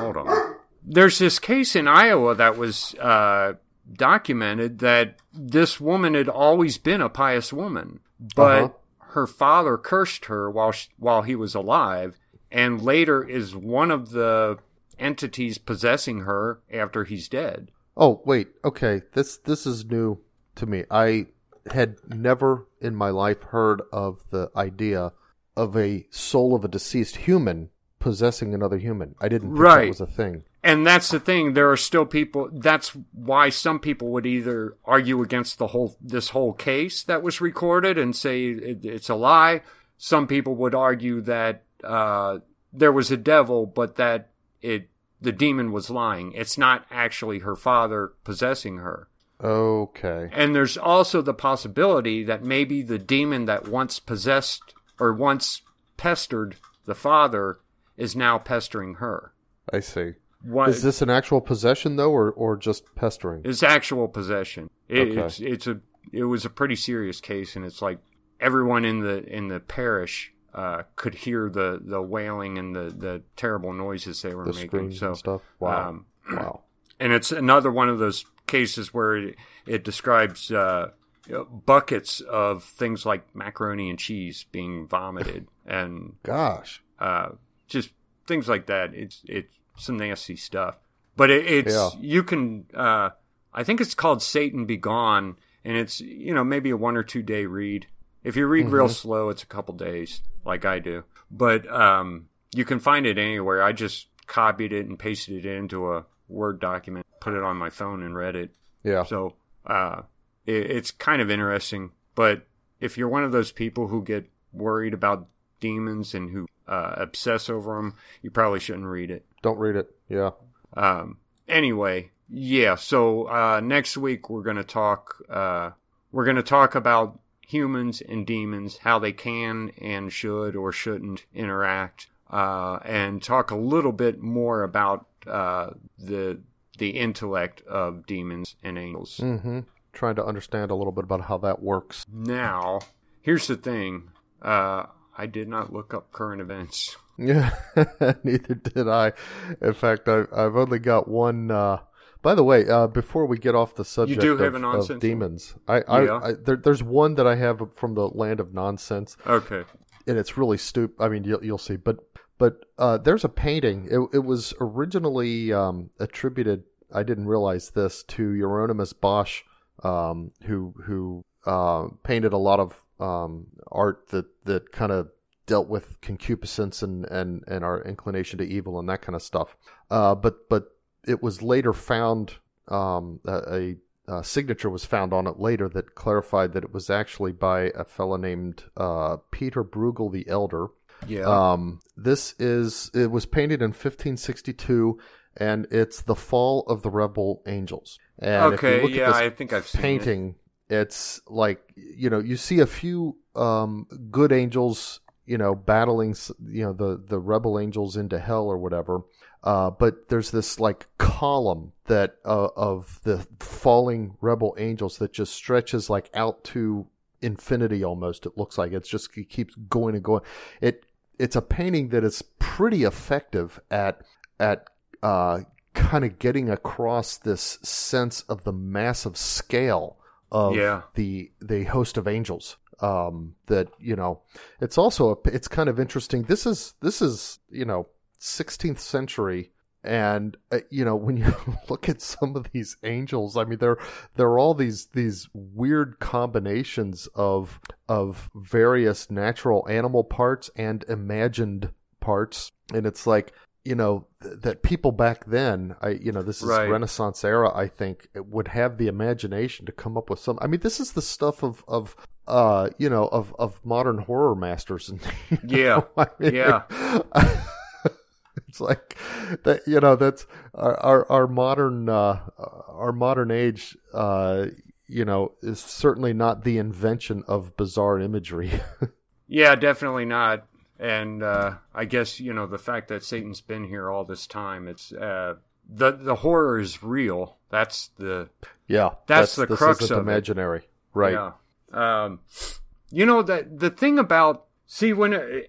Hold on. There's this case in Iowa that was uh, documented that this woman had always been a pious woman, but Uh-huh. her father cursed her while sh while he was alive, and later is one of the entities possessing her after he's dead. Oh wait, okay. This this is new to me. I had never in my life heard of the idea of a soul of a deceased human possessing another human. I didn't think Right. that was a thing. And that's the thing. There are still people. That's why some people would either argue against the whole this whole case that was recorded and say it, it's a lie. Some people would argue that uh, there was a devil, but that it the demon was lying. It's not actually her father possessing her. Okay. And there's also the possibility that maybe the demon that once possessed or once pestered the father is now pestering her. I see. What, Is this an actual possession though or or just pestering? It's actual possession. It, Okay. It's it's a it was a pretty serious case, and it's like everyone in the in the parish uh, could hear the the wailing and the the terrible noises they were the making. So and stuff. Wow. um, wow. and it's another one of those cases where it, it describes uh, buckets of things like macaroni and cheese being vomited and Gosh. uh, just things like that. It's it's some nasty stuff. But it, it's Yeah. you can. Uh, I think it's called Satan Be Gone, and it's you know maybe a one or two day read. If you read real slow, it's a couple days, like I do. But um, you can find it anywhere. I just copied it and pasted it into a Word document, put it on my phone, and read it. Yeah. So uh, it, it's kind of interesting. But if you're one of those people who get worried about demons and who uh, obsess over them, you probably shouldn't read it. Don't read it. Yeah. Um, anyway, yeah. So uh, next week we're gonna talk. Uh, we're gonna talk about humans and demons, how they can and should or shouldn't interact, uh, and talk a little bit more about uh, the the intellect of demons and angels. Mm-hmm. Trying to understand a little bit about how that works. Now, here's the thing. Uh, I did not look up current events. Yeah, neither did I. In fact, I, I've only got one. Uh, by the way, uh, before we get off the subject of, have of demons, I, I, Yeah. I there, there's one that I have from the land of nonsense. Okay. and it's really stupid. I mean, you'll, you'll see, but but uh, there's a painting. It, it was originally um, attributed. I didn't realize this to Hieronymus Bosch, um, who who uh, painted a lot of um, art that that kind of dealt with concupiscence and, and, and our inclination to evil and that kind of stuff. Uh, but but it was later found um, a, a, signature was found on it later that clarified that it was actually by a fellow named uh, Peter Bruegel the Elder. Yeah. Um, this is it was painted in 1562, and it's the fall of the rebel angels. And okay. yeah, I think I've seen painting. It. It's like you know you see a few um, good angels you know, battling, you know, the, the rebel angels into hell or whatever. Uh, but there's this like column that, uh, of the falling rebel angels that just stretches like out to infinity almost. It looks like it's just, it keeps going and going. It, it's a painting that is pretty effective at, at, uh, kind of getting across this sense of the massive scale of yeah. the the host of angels um, that you know it's also a, it's kind of interesting. This is this is you know 16th century. And uh, you know when you look at some of these angels i mean they're they're all these these weird combinations of of various natural animal parts and imagined parts. And it's like you know th- that people back then i you know this is right. renaissance era i think would have the imagination to come up with some i mean this is the stuff of of uh, you know, of, of modern horror masters. And, yeah. I mean, yeah. it's like that, you know, that's our, our, our modern, uh, our modern age, uh, you know, is certainly not the invention of bizarre imagery. yeah, definitely not. And, uh, I guess, you know, the fact that Satan's been here all this time, it's, uh, the, the horror is real. That's the, yeah, that's, that's the crux of imaginary. It. Right. Yeah. Um, you know that the thing about see when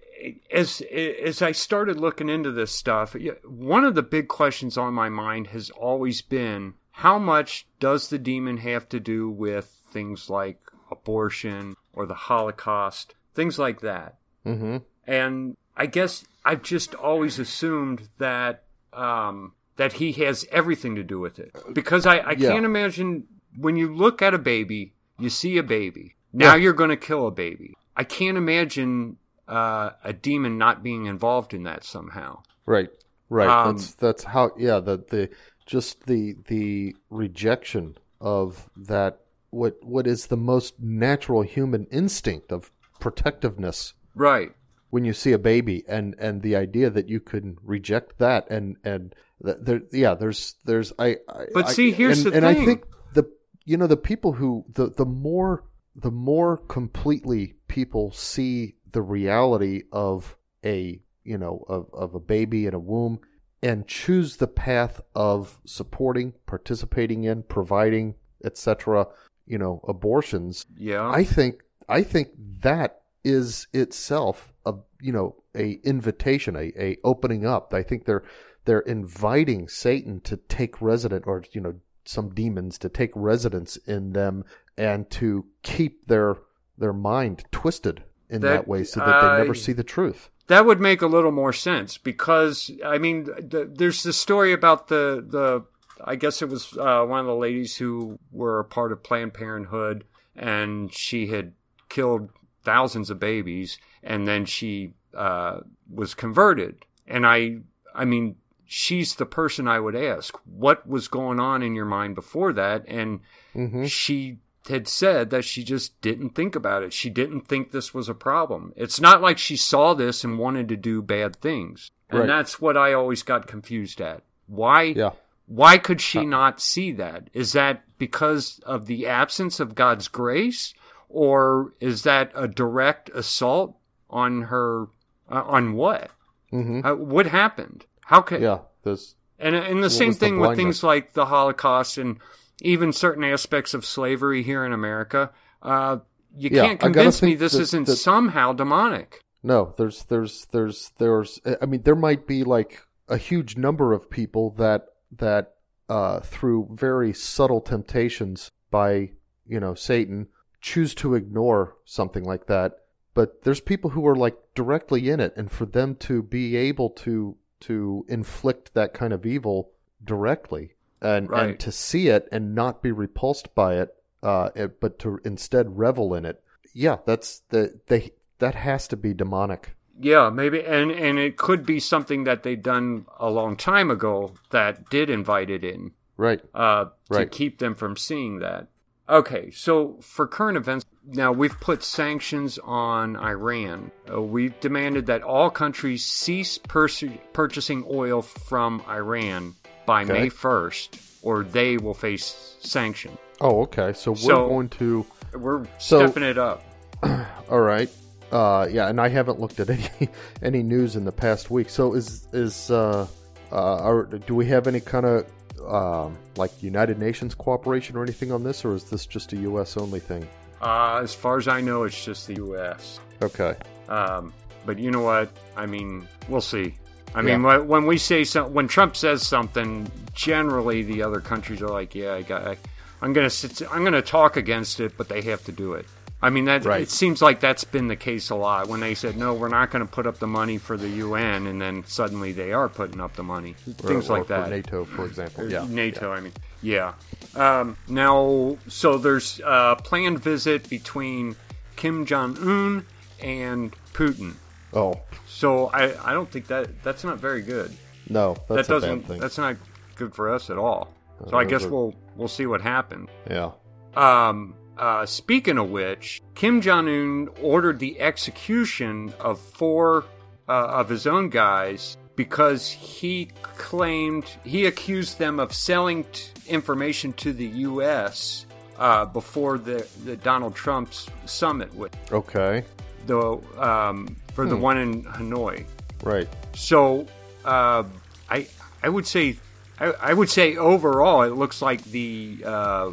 as as I started looking into this stuff, one of the big questions on my mind has always been how much does the demon have to do with things like abortion or the Holocaust, things like that. Mm-hmm. And I guess I've just always assumed that um, that he has everything to do with it because I, I yeah. can't imagine when you look at a baby you see a baby. Now yeah. you're going to kill a baby. I can't imagine uh, a demon not being involved in that somehow. Right. Right. Um, that's that's how. Yeah. The the just the the rejection of that. What what is the most natural human instinct of protectiveness? Right. When you see a baby, and and the idea that you can reject that, and and there, yeah, there's there's I. I but see, here's and, the and thing. And I think the you know the people who the the more the more completely people see the reality of a you know of, of a baby in a womb and choose the path of supporting participating in providing etc you know abortions yeah i think i think that is itself a you know a invitation a, a opening up i think they're they're inviting satan to take resident or you know some demons to take residence in them and to keep their their mind twisted in that, that way so that uh, they never see the truth. That would make a little more sense because I mean, the, there's the story about the the I guess it was uh, one of the ladies who were a part of Planned Parenthood and she had killed thousands of babies and then she uh, was converted and I I mean she's the person I would ask, what was going on in your mind before that? And mm-hmm. she had said that she just didn't think about it. She didn't think this was a problem. It's not like she saw this and wanted to do bad things. And right. that's what I always got confused at. Why? Yeah. Why could she uh, not see that? Is that because of the absence of God's grace, or is that a direct assault on her? Uh, on what? Mm-hmm. Uh, what happened? How can yeah? There's and and the same thing the with things like the Holocaust and even certain aspects of slavery here in America. Uh, you yeah, can't convince me this isn't that, somehow demonic. No, there's there's there's there's I mean there might be like a huge number of people that that uh, through very subtle temptations by you know Satan choose to ignore something like that but there's people who are like directly in it, and for them to be able to to inflict that kind of evil directly and Right. and to see it and not be repulsed by it, uh, it- but to instead revel in it. Yeah, that's the they that has to be demonic. Yeah, maybe, and and it could be something that they'd done a long time ago that did invite it in Right. uh, to Right. keep them from seeing that. Okay, so for current events, now we've put sanctions on Iran. Uh, we've demanded that all countries cease pers- purchasing oil from Iran by Okay. May 1st, or they will face sanction. Oh, okay. So we're So- going to. We're So- stepping it up. All right. Uh, yeah, and I haven't looked at any any news in the past week. So is is uh, uh, are, do we have any kind of um, like United Nations cooperation or anything on this, or is this just a U.S. only thing? Uh, as far as I know, it's just the U.S. Okay. Um, but you know what? I mean, we'll see. I Yeah. mean, when we say some, when Trump says something, generally the other countries are like, "Yeah, I got, I, I'm gonna, sit, I'm gonna talk against it," but they have to do it. I mean, that Right. it seems like that's been the case a lot. When they said, "No, we're not going to put up the money for the UN," and then suddenly they are putting up the money, things Or- or like that. NATO, for example. Yeah. NATO, I mean, yeah. Um, now, so there's a planned visit between Kim Jong Un and Putin. Oh So I, I don't think that that's not very good. no, that's that doesn't that's not good for us at all. So I guess are- we'll we'll see what happens. Yeah. Um, uh, speaking of which, Kim Jong Un ordered the execution of four uh, of his own guys because he claimed he accused them of selling t- information to the U.S. Uh, before the, the Donald Trump's summit with Okay. the um, for the one in Hanoi. Right. So uh, I I would say I, I would say overall it looks like the uh,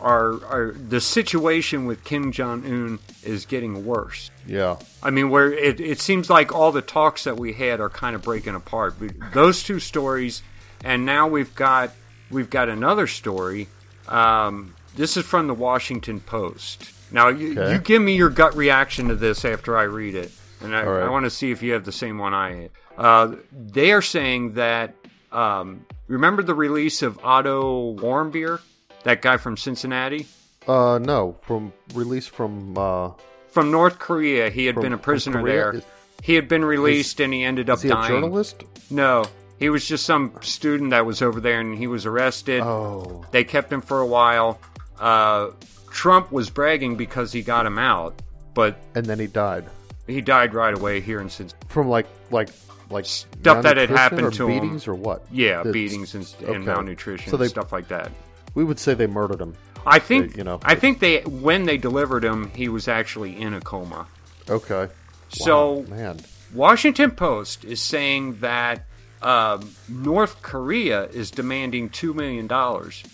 our, our the situation with Kim Jong Un is getting worse. Yeah. I mean, where it, it seems like all the talks that we had are kind of breaking apart. But Those two stories, and now we've got we've got another story. Um, this is from the Washington Post. Now, you, Okay. you give me your gut reaction to this after I read it, and I, right. I want to see if you have the same one I had. Uh, they are saying that um, remember the release of Otto Warmbier, that guy from Cincinnati. Uh, no. From release from uh, from North Korea. He had From- been a prisoner there. Is- he had been released and he ended up is he a dying. journalist? No, he was just some student that was over there and he was arrested. Oh. They kept him for a while. Uh, Trump was bragging because he got him out, but And then he died he died right away here in Cincinnati. from like like like Stuff that had happened to him. beatings or what? Yeah, beatings and, and okay. malnutrition So they- and stuff like that. We would say they murdered him. I think you know. I think they when they delivered him, he was actually in a coma. Okay. So Wow, man. Washington Post is saying that um, North Korea is demanding $2 million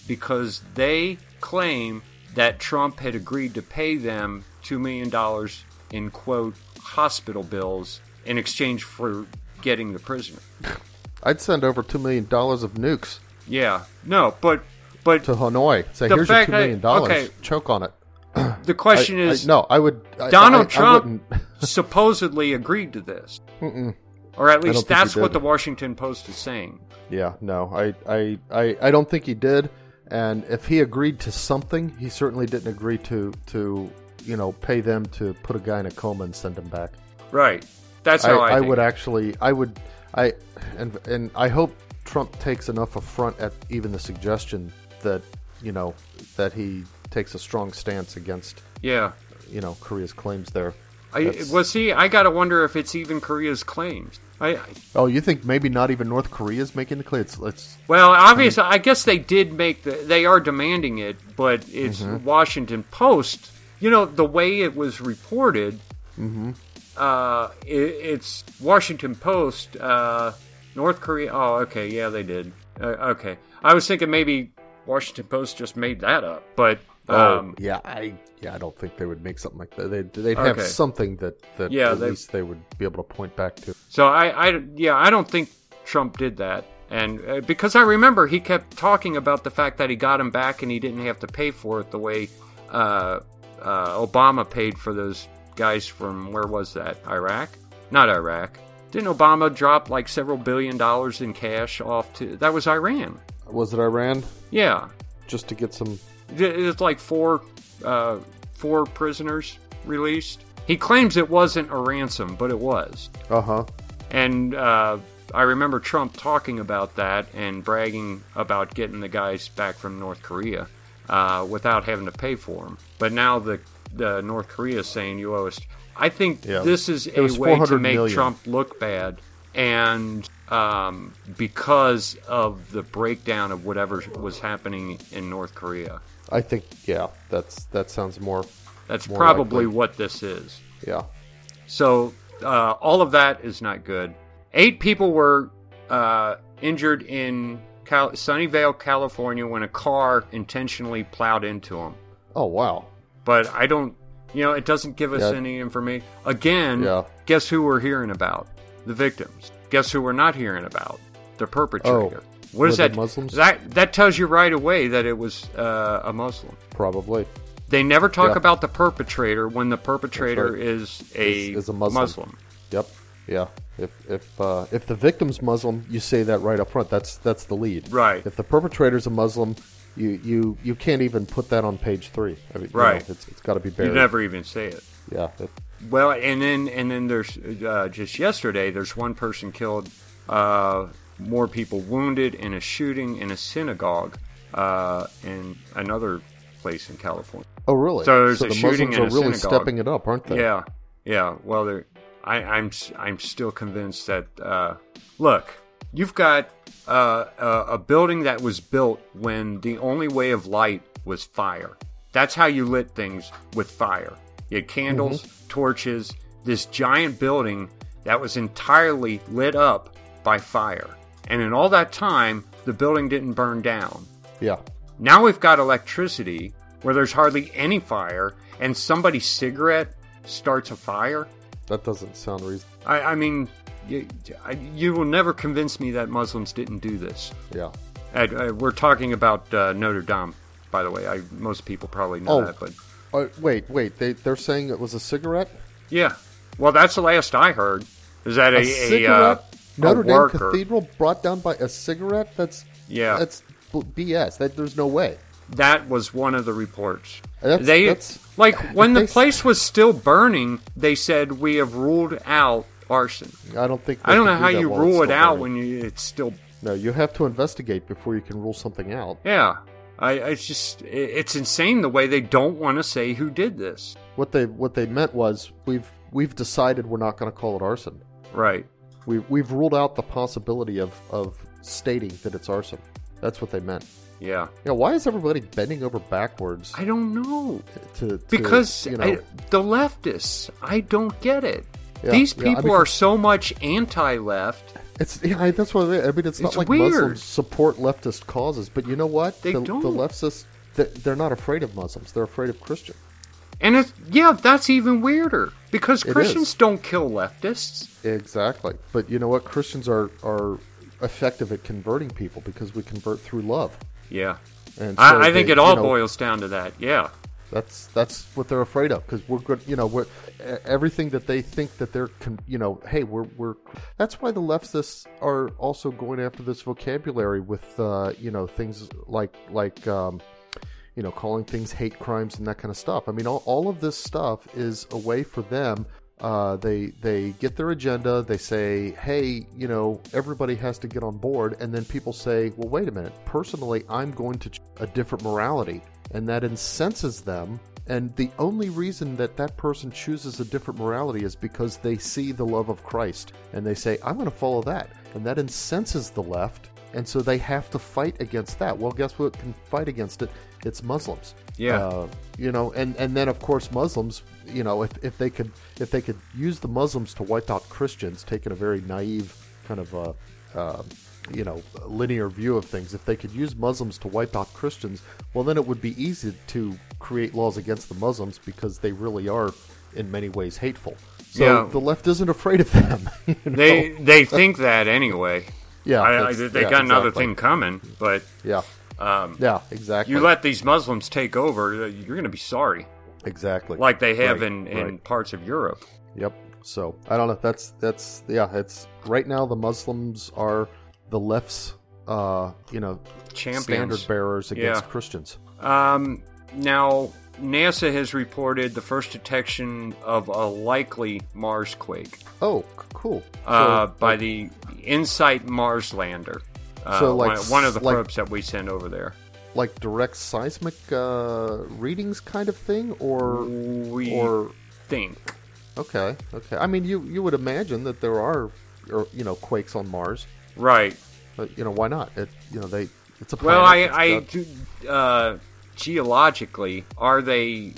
because they claim that Trump had agreed to pay them $2 million in, quote, hospital bills in exchange for getting the prisoner. I'd send over two million dollars of nukes Yeah. No, but but to Hanoi. Say, here's your two million dollars. okay. Choke on it. the question I- is I, no, I would. I- Donald I- I Trump supposedly agreed to this. Mm-mm. Or at least that's what the Washington Post is saying. Yeah, no, I, I, I, I don't think he did. And if he agreed to something, he certainly didn't agree to, to, you know, pay them to put a guy in a coma and send him back. Right. That's I, how I, I think. would actually, I would, I, and and I hope Trump takes enough affront at even the suggestion that, you know, that he takes a strong stance against, Yeah. you know, Korea's claims there. I, well, see, I gotta wonder if it's even Korea's claims. I, I Oh, you think maybe not even North Korea's making the claim? It's, it's well, obviously, I guess they did make the. They are demanding it, but it's Mm-hmm. Washington Post. You know the way it was reported. Mm-hmm. Uh, it, it's Washington Post. Uh, North Korea. Oh, okay, yeah, they did. Uh, okay, I was thinking maybe Washington Post just made that up, but um, oh, yeah, I yeah, I don't think they would make something like that. They'd, they'd have Okay. something that that Yeah, at they- least they would be able to point back to. So I, I, yeah, I don't think Trump did that, and uh, because I remember he kept talking about the fact that he got him back and he didn't have to pay for it the way uh, uh, Obama paid for those guys from where was that? Iraq? Not Iraq. Didn't Obama drop like several billion dollars in cash off to that was Iran. Was it Iran? Yeah. Just to get some It's like four uh, four prisoners released. He claims it wasn't a ransom, but it was. Uh huh. And uh, I remember Trump talking about that and bragging about getting the guys back from North Korea uh, without having to pay for them. But now the, the North Korea is saying you owe us. I think Yeah. this is It a way to make million. Trump look bad, and um, because of the breakdown of whatever was happening in North Korea. I think yeah, that's that sounds more That's More probably likely. what this is. yeah. So uh, all of that is not good. Eight people were uh, injured in Cal- Sunnyvale, California, when a car intentionally plowed into them. Oh wow. But I don't, you know, it doesn't give us Yeah. any information. Again, Yeah. guess who we're hearing about? The victims. Guess who we're not hearing about? The perpetrator. What is that? Muslims? That that tells you right away that it was uh, a Muslim. Probably. They never talk Yeah. about the perpetrator when the perpetrator right. is a, Is- is a Muslim. Muslim. Yep. Yeah. If if uh, if the victim's Muslim, you say that right up front. That's that's the lead. Right. If the perpetrator's a Muslim, you you you can't even put that on page three. I mean, you know, Right. it's it's got to be buried. You never even say it. Yeah. It, Well, and then and then there's uh, just yesterday there's one person killed, uh, more people wounded in a shooting in a synagogue uh, in another place in California. oh really? So there's a the shooting Muslims in are really synagogue. stepping it up, aren't they? Yeah, yeah. Well, I, I'm s- I'm still convinced that uh, look, you've got uh, a, a building that was built when the only way of light was fire. That's how you lit things with fire. You had candles, Mm-hmm. torches. This giant building that was entirely lit up by fire, and in all that time, the building didn't burn down. Yeah. Now we've got electricity where there's hardly any fire, and somebody's cigarette starts a fire. That doesn't sound reasonable. I, I mean, you, I, you will never convince me that Muslims didn't do this. Yeah. Uh, we're talking about uh, Notre Dame, by the way. I, most people probably know Oh. that, but Uh, wait, wait. They they're saying it was a cigarette. yeah. Well, that's the last I heard. Is that a, A a, uh, Notre a Dame worker? Cathedral brought down by a cigarette. That's Yeah. That's BS. That there's no way. That was one of the reports. That's- they that's- like when the place was still burning. They said we have ruled out arson. I don't think. I don't know do how you rule it out burning. when you, it's still. No, you have to investigate before you can rule something out. Yeah, I, it's just it's insane the way they don't want to say who did this. What they what they meant was we've we've decided we're not going to call it arson. Right. We we've ruled out the possibility of of stating that it's arson. That's what they meant. Yeah. Yeah, why is everybody bending over backwards I don't know to, to because you know? I, the leftists. I don't get it. Yeah, These yeah, I people mean- are so much anti-left. It's yeah, I- that's what I mean. I mean, it's not It's like weird. Muslims support leftist causes, but you know what? They the, don't. The leftists they- they're not afraid of Muslims. They're afraid of Christians. And it's yeah, that's even weirder because Christians don't kill leftists. Exactly. But you know what? Christians are are effective at converting people because we convert through love. Yeah. And so I, I think it all know, boils down to that. Yeah. That's that's what they're afraid of because we're good. You know, we're everything that they think that they're. You know, hey, we're we're. That's why the leftists are also going after this vocabulary with uh, you know things like like um, you know calling things hate crimes and that kind of stuff. I mean, all, all of this stuff is a way for them. Uh, they they get their agenda. They say, hey, you know, everybody has to get on board, and then people say, well, wait a minute. Personally, I'm going to ch- a different morality and that incenses them. And the only reason that that person chooses a different morality is because they see the love of Christ and they say, I'm going to follow that. And that incenses the left. And so they have to fight against that. Well, guess what can fight against it? It's Muslims. Yeah. Uh, you know, and, and then of course Muslims, you know, if, if they could if they could use the Muslims to wipe out Christians, taking a very naive kind of uh, uh, you know linear view of things, if they could use Muslims to wipe out Christians, well then it would be easy to create laws against the Muslims because they really are in many ways hateful. So Yeah. the left isn't afraid of them. you know? They they think that anyway. Yeah, I, I, they yeah, got another thing coming, but Yeah, um, yeah, exactly. you let these Muslims take over, uh, you're going to be sorry. exactly. like they have Right, in, in right. parts of Europe. Yep. So I don't know. That's that's yeah. It's right now the Muslims are the left's uh you know Champions. standard bearers against Yeah. Christians. Um, now, NASA has reported the first detection of a likely Mars quake Oh, cool. uh, so, by the InSight Mars lander. Uh, So, like, one, one of the like- probes that we send over there. like direct seismic uh, readings kind of thing, or We or think. okay, okay. I mean, you you would imagine that there are, or, you know, quakes on Mars, Right. but you know, why not? It you know they it's a Well, I, planet, I it's got- do- geologically, are they?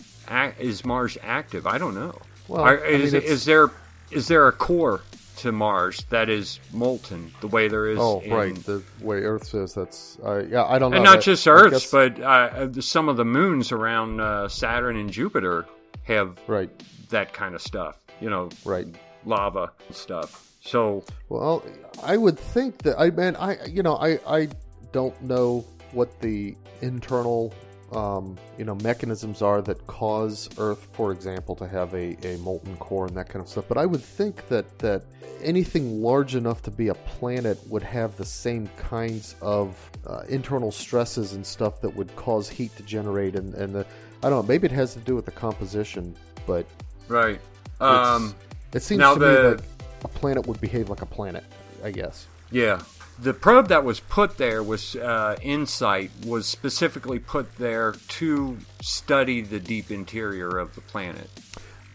Is Mars active? I don't know. Well, Are- I mean, is, there is there a core to Mars that is molten the way there is? oh in- right, the way Earth says that's uh, yeah. I don't know, and not that- just Earth, but uh, some of the moons around uh, Saturn and Jupiter have right, that kind of stuff. You know, right. lava stuff. So Well, I would think that I man, I you know, I I don't know what the internal um, you know mechanisms are that cause Earth, for example, to have a, a molten core and that kind of stuff. But I would think that that anything large enough to be a planet would have the same kinds of uh, internal stresses and stuff that would cause heat to generate. And and the, I don't know, maybe it has to do with the composition, but right. Um, it seems now to the- me like a planet would behave like a planet. I guess. Yeah. The probe that was put there was uh, InSight was specifically put there to study the deep interior of the planet.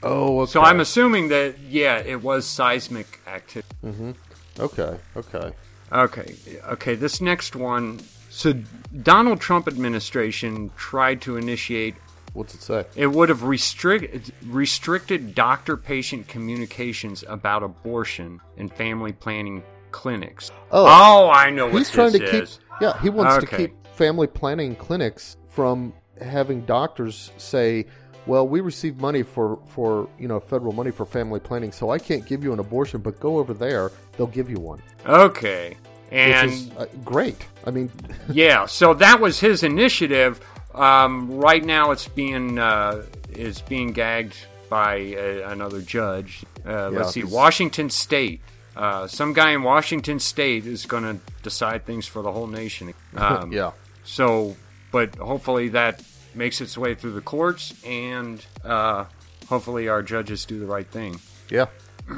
Oh, okay. So I'm assuming that yeah, it was seismic activity. Mm-hmm. okay, okay. Okay, okay. This next one. So Donald Trump administration tried to initiate. What's it say? It would have restrict, restricted doctor-patient communications about abortion and family planning clinics. Oh. I know what He's this trying to keep. Yeah, he wants to keep family planning clinics from having doctors say, "Well, we receive money for for you know federal money for family planning, so I can't give you an abortion, but go over there, they'll give you one." Okay. And is uh, great. I mean, yeah, so that was his initiative. Um, right now, it's being uh, is being gagged by uh, another judge. Uh, let's see, Washington State. Uh, some guy in Washington State is going to decide things for the whole nation. Um, yeah, So, but hopefully that makes its way through the courts, and uh, hopefully our judges do the right thing. yeah.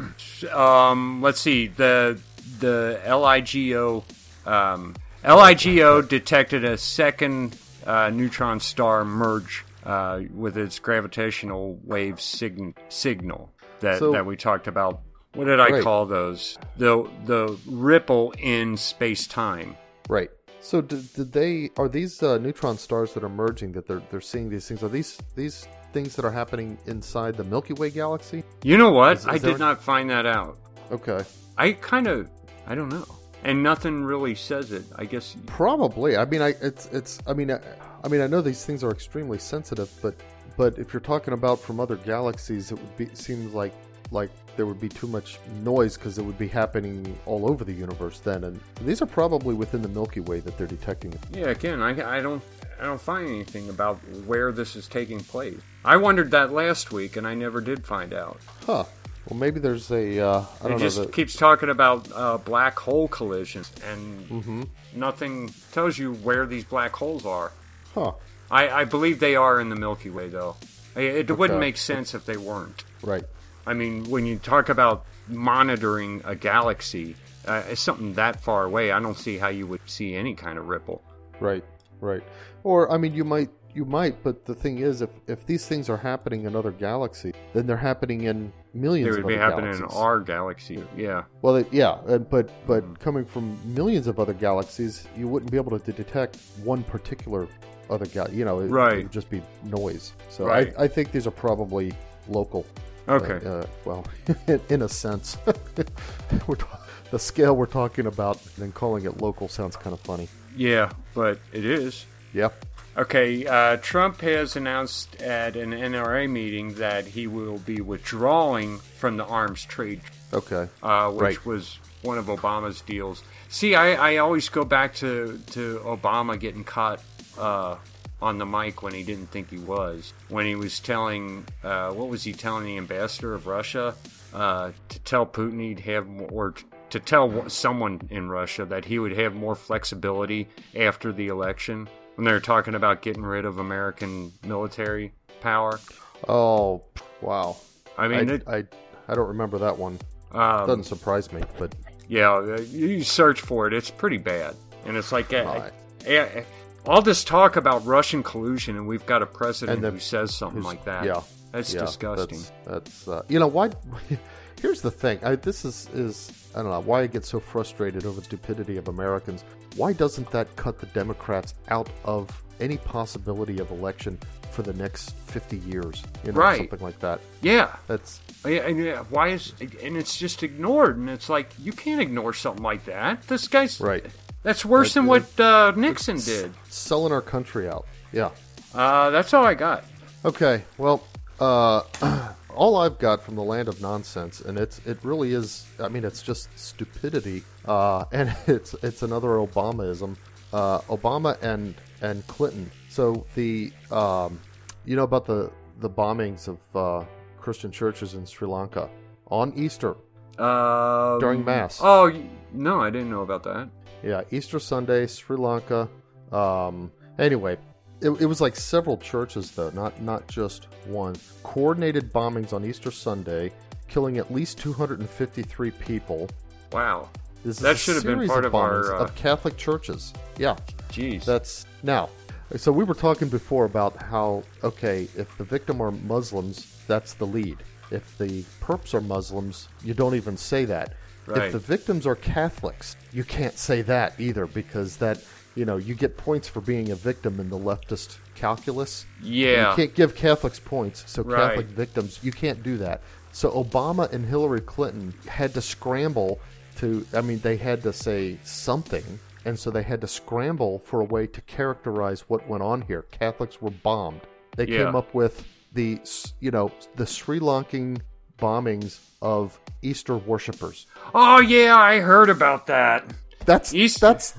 Um, let's see the the LIGO um, LIGO detected a second uh, neutron star merge uh, with its gravitational wave sign- signal that So- that we talked about. What did I Right. call those? The the ripple in space time. Right. So did, did they are these uh, neutron stars that are merging that they're they're seeing these things? Are these these things that are happening inside the Milky Way galaxy? You know what? Is- is I did not find that out. Okay. I kind of I don't know, and nothing really says it. I guess Probably. I mean, I it's it's. I mean, I, I mean, I know these things are extremely sensitive, but but if you're talking about from other galaxies, it would be seems like like there would be too much noise because it would be happening all over the universe then, and these are probably within the Milky Way that they're detecting. Yeah, again, I, I don't I don't find anything about where this is taking place. I wondered that last week, and I never did find out. Huh. Well, maybe there's a. Uh, I It don't just know. The, keeps talking about uh, black hole collisions, and Mm-hmm. nothing tells you where these black holes are. huh. I, I believe they are in the Milky Way, though. It, it wouldn't make sense if they weren't. Right. I mean, when you talk about monitoring a galaxy, uh, it's something that far away. I don't see how you would see any kind of ripple. Right, right. Or I mean, you might, you might, but the thing is, if if these things are happening in other galaxies, then they're happening in millions. Of would be happening galaxies. in our galaxy. Yeah. Well, it, yeah, uh, but but coming from millions of other galaxies, you wouldn't be able to detect one particular other gal. You know, it, Right. it would just be noise. So Right. I, I think these are probably local. Okay. Uh, well, in, in a sense, ta- the scale we're talking about, then calling it local sounds kind of funny. Yeah, but it is. Yep. Okay, uh, Trump has announced at an NRA meeting that he will be withdrawing from the arms trade, Okay. uh, which Right. was one of Obama's deals. See, I, I always go back to, to Obama getting caught uh, on the mic when he didn't think he was. When he was telling, uh, what was he telling the ambassador of Russia uh, to tell Putin he'd have more, or to tell someone in Russia that he would have more flexibility after the election when they were talking about getting rid of American military power. Oh, wow. I mean, I, it, I, I don't remember that one. um, Doesn't surprise me, but yeah, uh, you search for it, it's pretty bad, and it's like. uh, Right. uh, uh, all this talk about Russian collusion, and we've got a president then who says something like that. yeah, that's yeah, disgusting. That's, that's uh, you know why. Here's the thing. I, this is is I don't know why I get so frustrated over the stupidity of Americans. Why doesn't that cut the Democrats out of any possibility of election for the next 50 years? You know, Right. something like that. Yeah, That's Yeah, and yeah, why is and it's just ignored, and it's like you can't ignore something like that. This guy's Right. That's worse than what uh, Nixon did. selling our country out. Yeah. Uh, that's all I got. Okay, well, uh, all I've got from the land of nonsense, and it's it really is. I mean, it's just stupidity, uh, and it's it's another Obamaism. Uh, Obama and and Clinton. So the um, you know about the the bombings of uh, Christian churches in Sri Lanka on Easter. Um, During Mass. Oh no, I didn't know about that. Yeah, Easter Sunday, Sri Lanka. Um, anyway, it, it was like several churches though, not not just one. Coordinated bombings on Easter Sunday, killing at least 253 people. Wow. This That should have been part of of our, uh, of Catholic churches. Yeah, Jeez. that's now. So we were talking before about how okay, if the victim are Muslims, that's the lead. If the perps are Muslims, you don't even say that. Right. If the victims are Catholics, you can't say that either because that you know you get points for being a victim in the leftist calculus. Yeah. you can't give Catholics points, so Right. Catholic victims you can't do that. So Obama and Hillary Clinton had to scramble to. I mean, they had to say something, and so they had to scramble for a way to characterize what went on here. Catholics were bombed. They Yeah. came up with the you know the Sri Lankan bombings of Easter worshippers. oh yeah, I heard about that. That's Easter- that's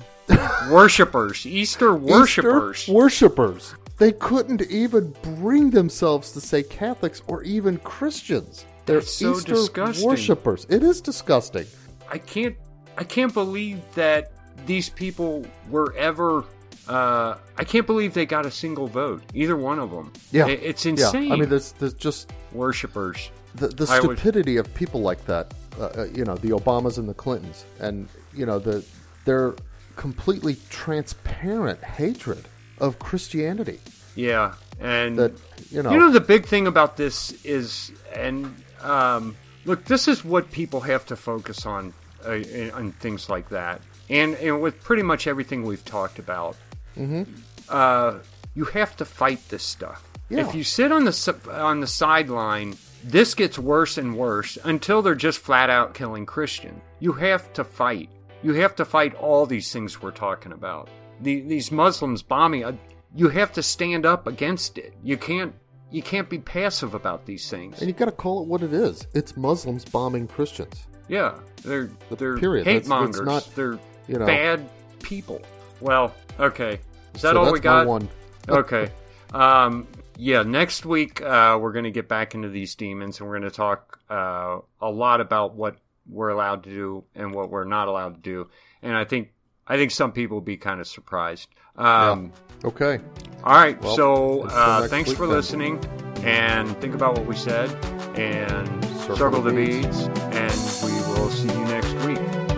Worshippers, Easter worshippers. Easter worshippers. They couldn't even bring themselves to say Catholics or even Christians. They're That's so Easter disgusting. worshippers. It is disgusting. I can't I can't believe that these people were ever uh, I can't believe they got a single vote. Either one of them. Yeah, It- it's Yeah, insane. I mean, there's there's just worshippers. The, the I would- stupidity of people like that. Uh, uh, you know, the Obamas and the Clintons, and you know the their completely transparent hatred of Christianity. Yeah, and That you know, you know the big thing about this is, and um, look, this is what people have to focus on, uh, on things like that, and and with pretty much everything we've talked about. Mm-hmm. Uh, you have to fight this stuff. Yeah. If you sit on the on the sideline, this gets worse and worse until they're just flat out killing Christian. You have to fight. You have to fight all these things we're talking about. The, these Muslims bombing. Uh, you have to stand up against it. You can't. You can't be passive about these things. and you got to call it what it is. It's Muslims bombing Christians. Yeah, they're they're period. hate That's- that's not, they're you know- bad people. Well, okay. Is that so all we got? one. okay. Um, yeah, next week uh, we're going to get back into these demons and we're going to talk uh, a lot about what we're allowed to do and what we're not allowed to do. And I think I think some people will be kind of surprised. Um, Okay. All right, Well, so uh, thanks for then. listening and think about what we said and Circle circle, the beads. beads. And we will see you next week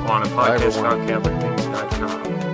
on a podcast everyone. about CatholicThings.com.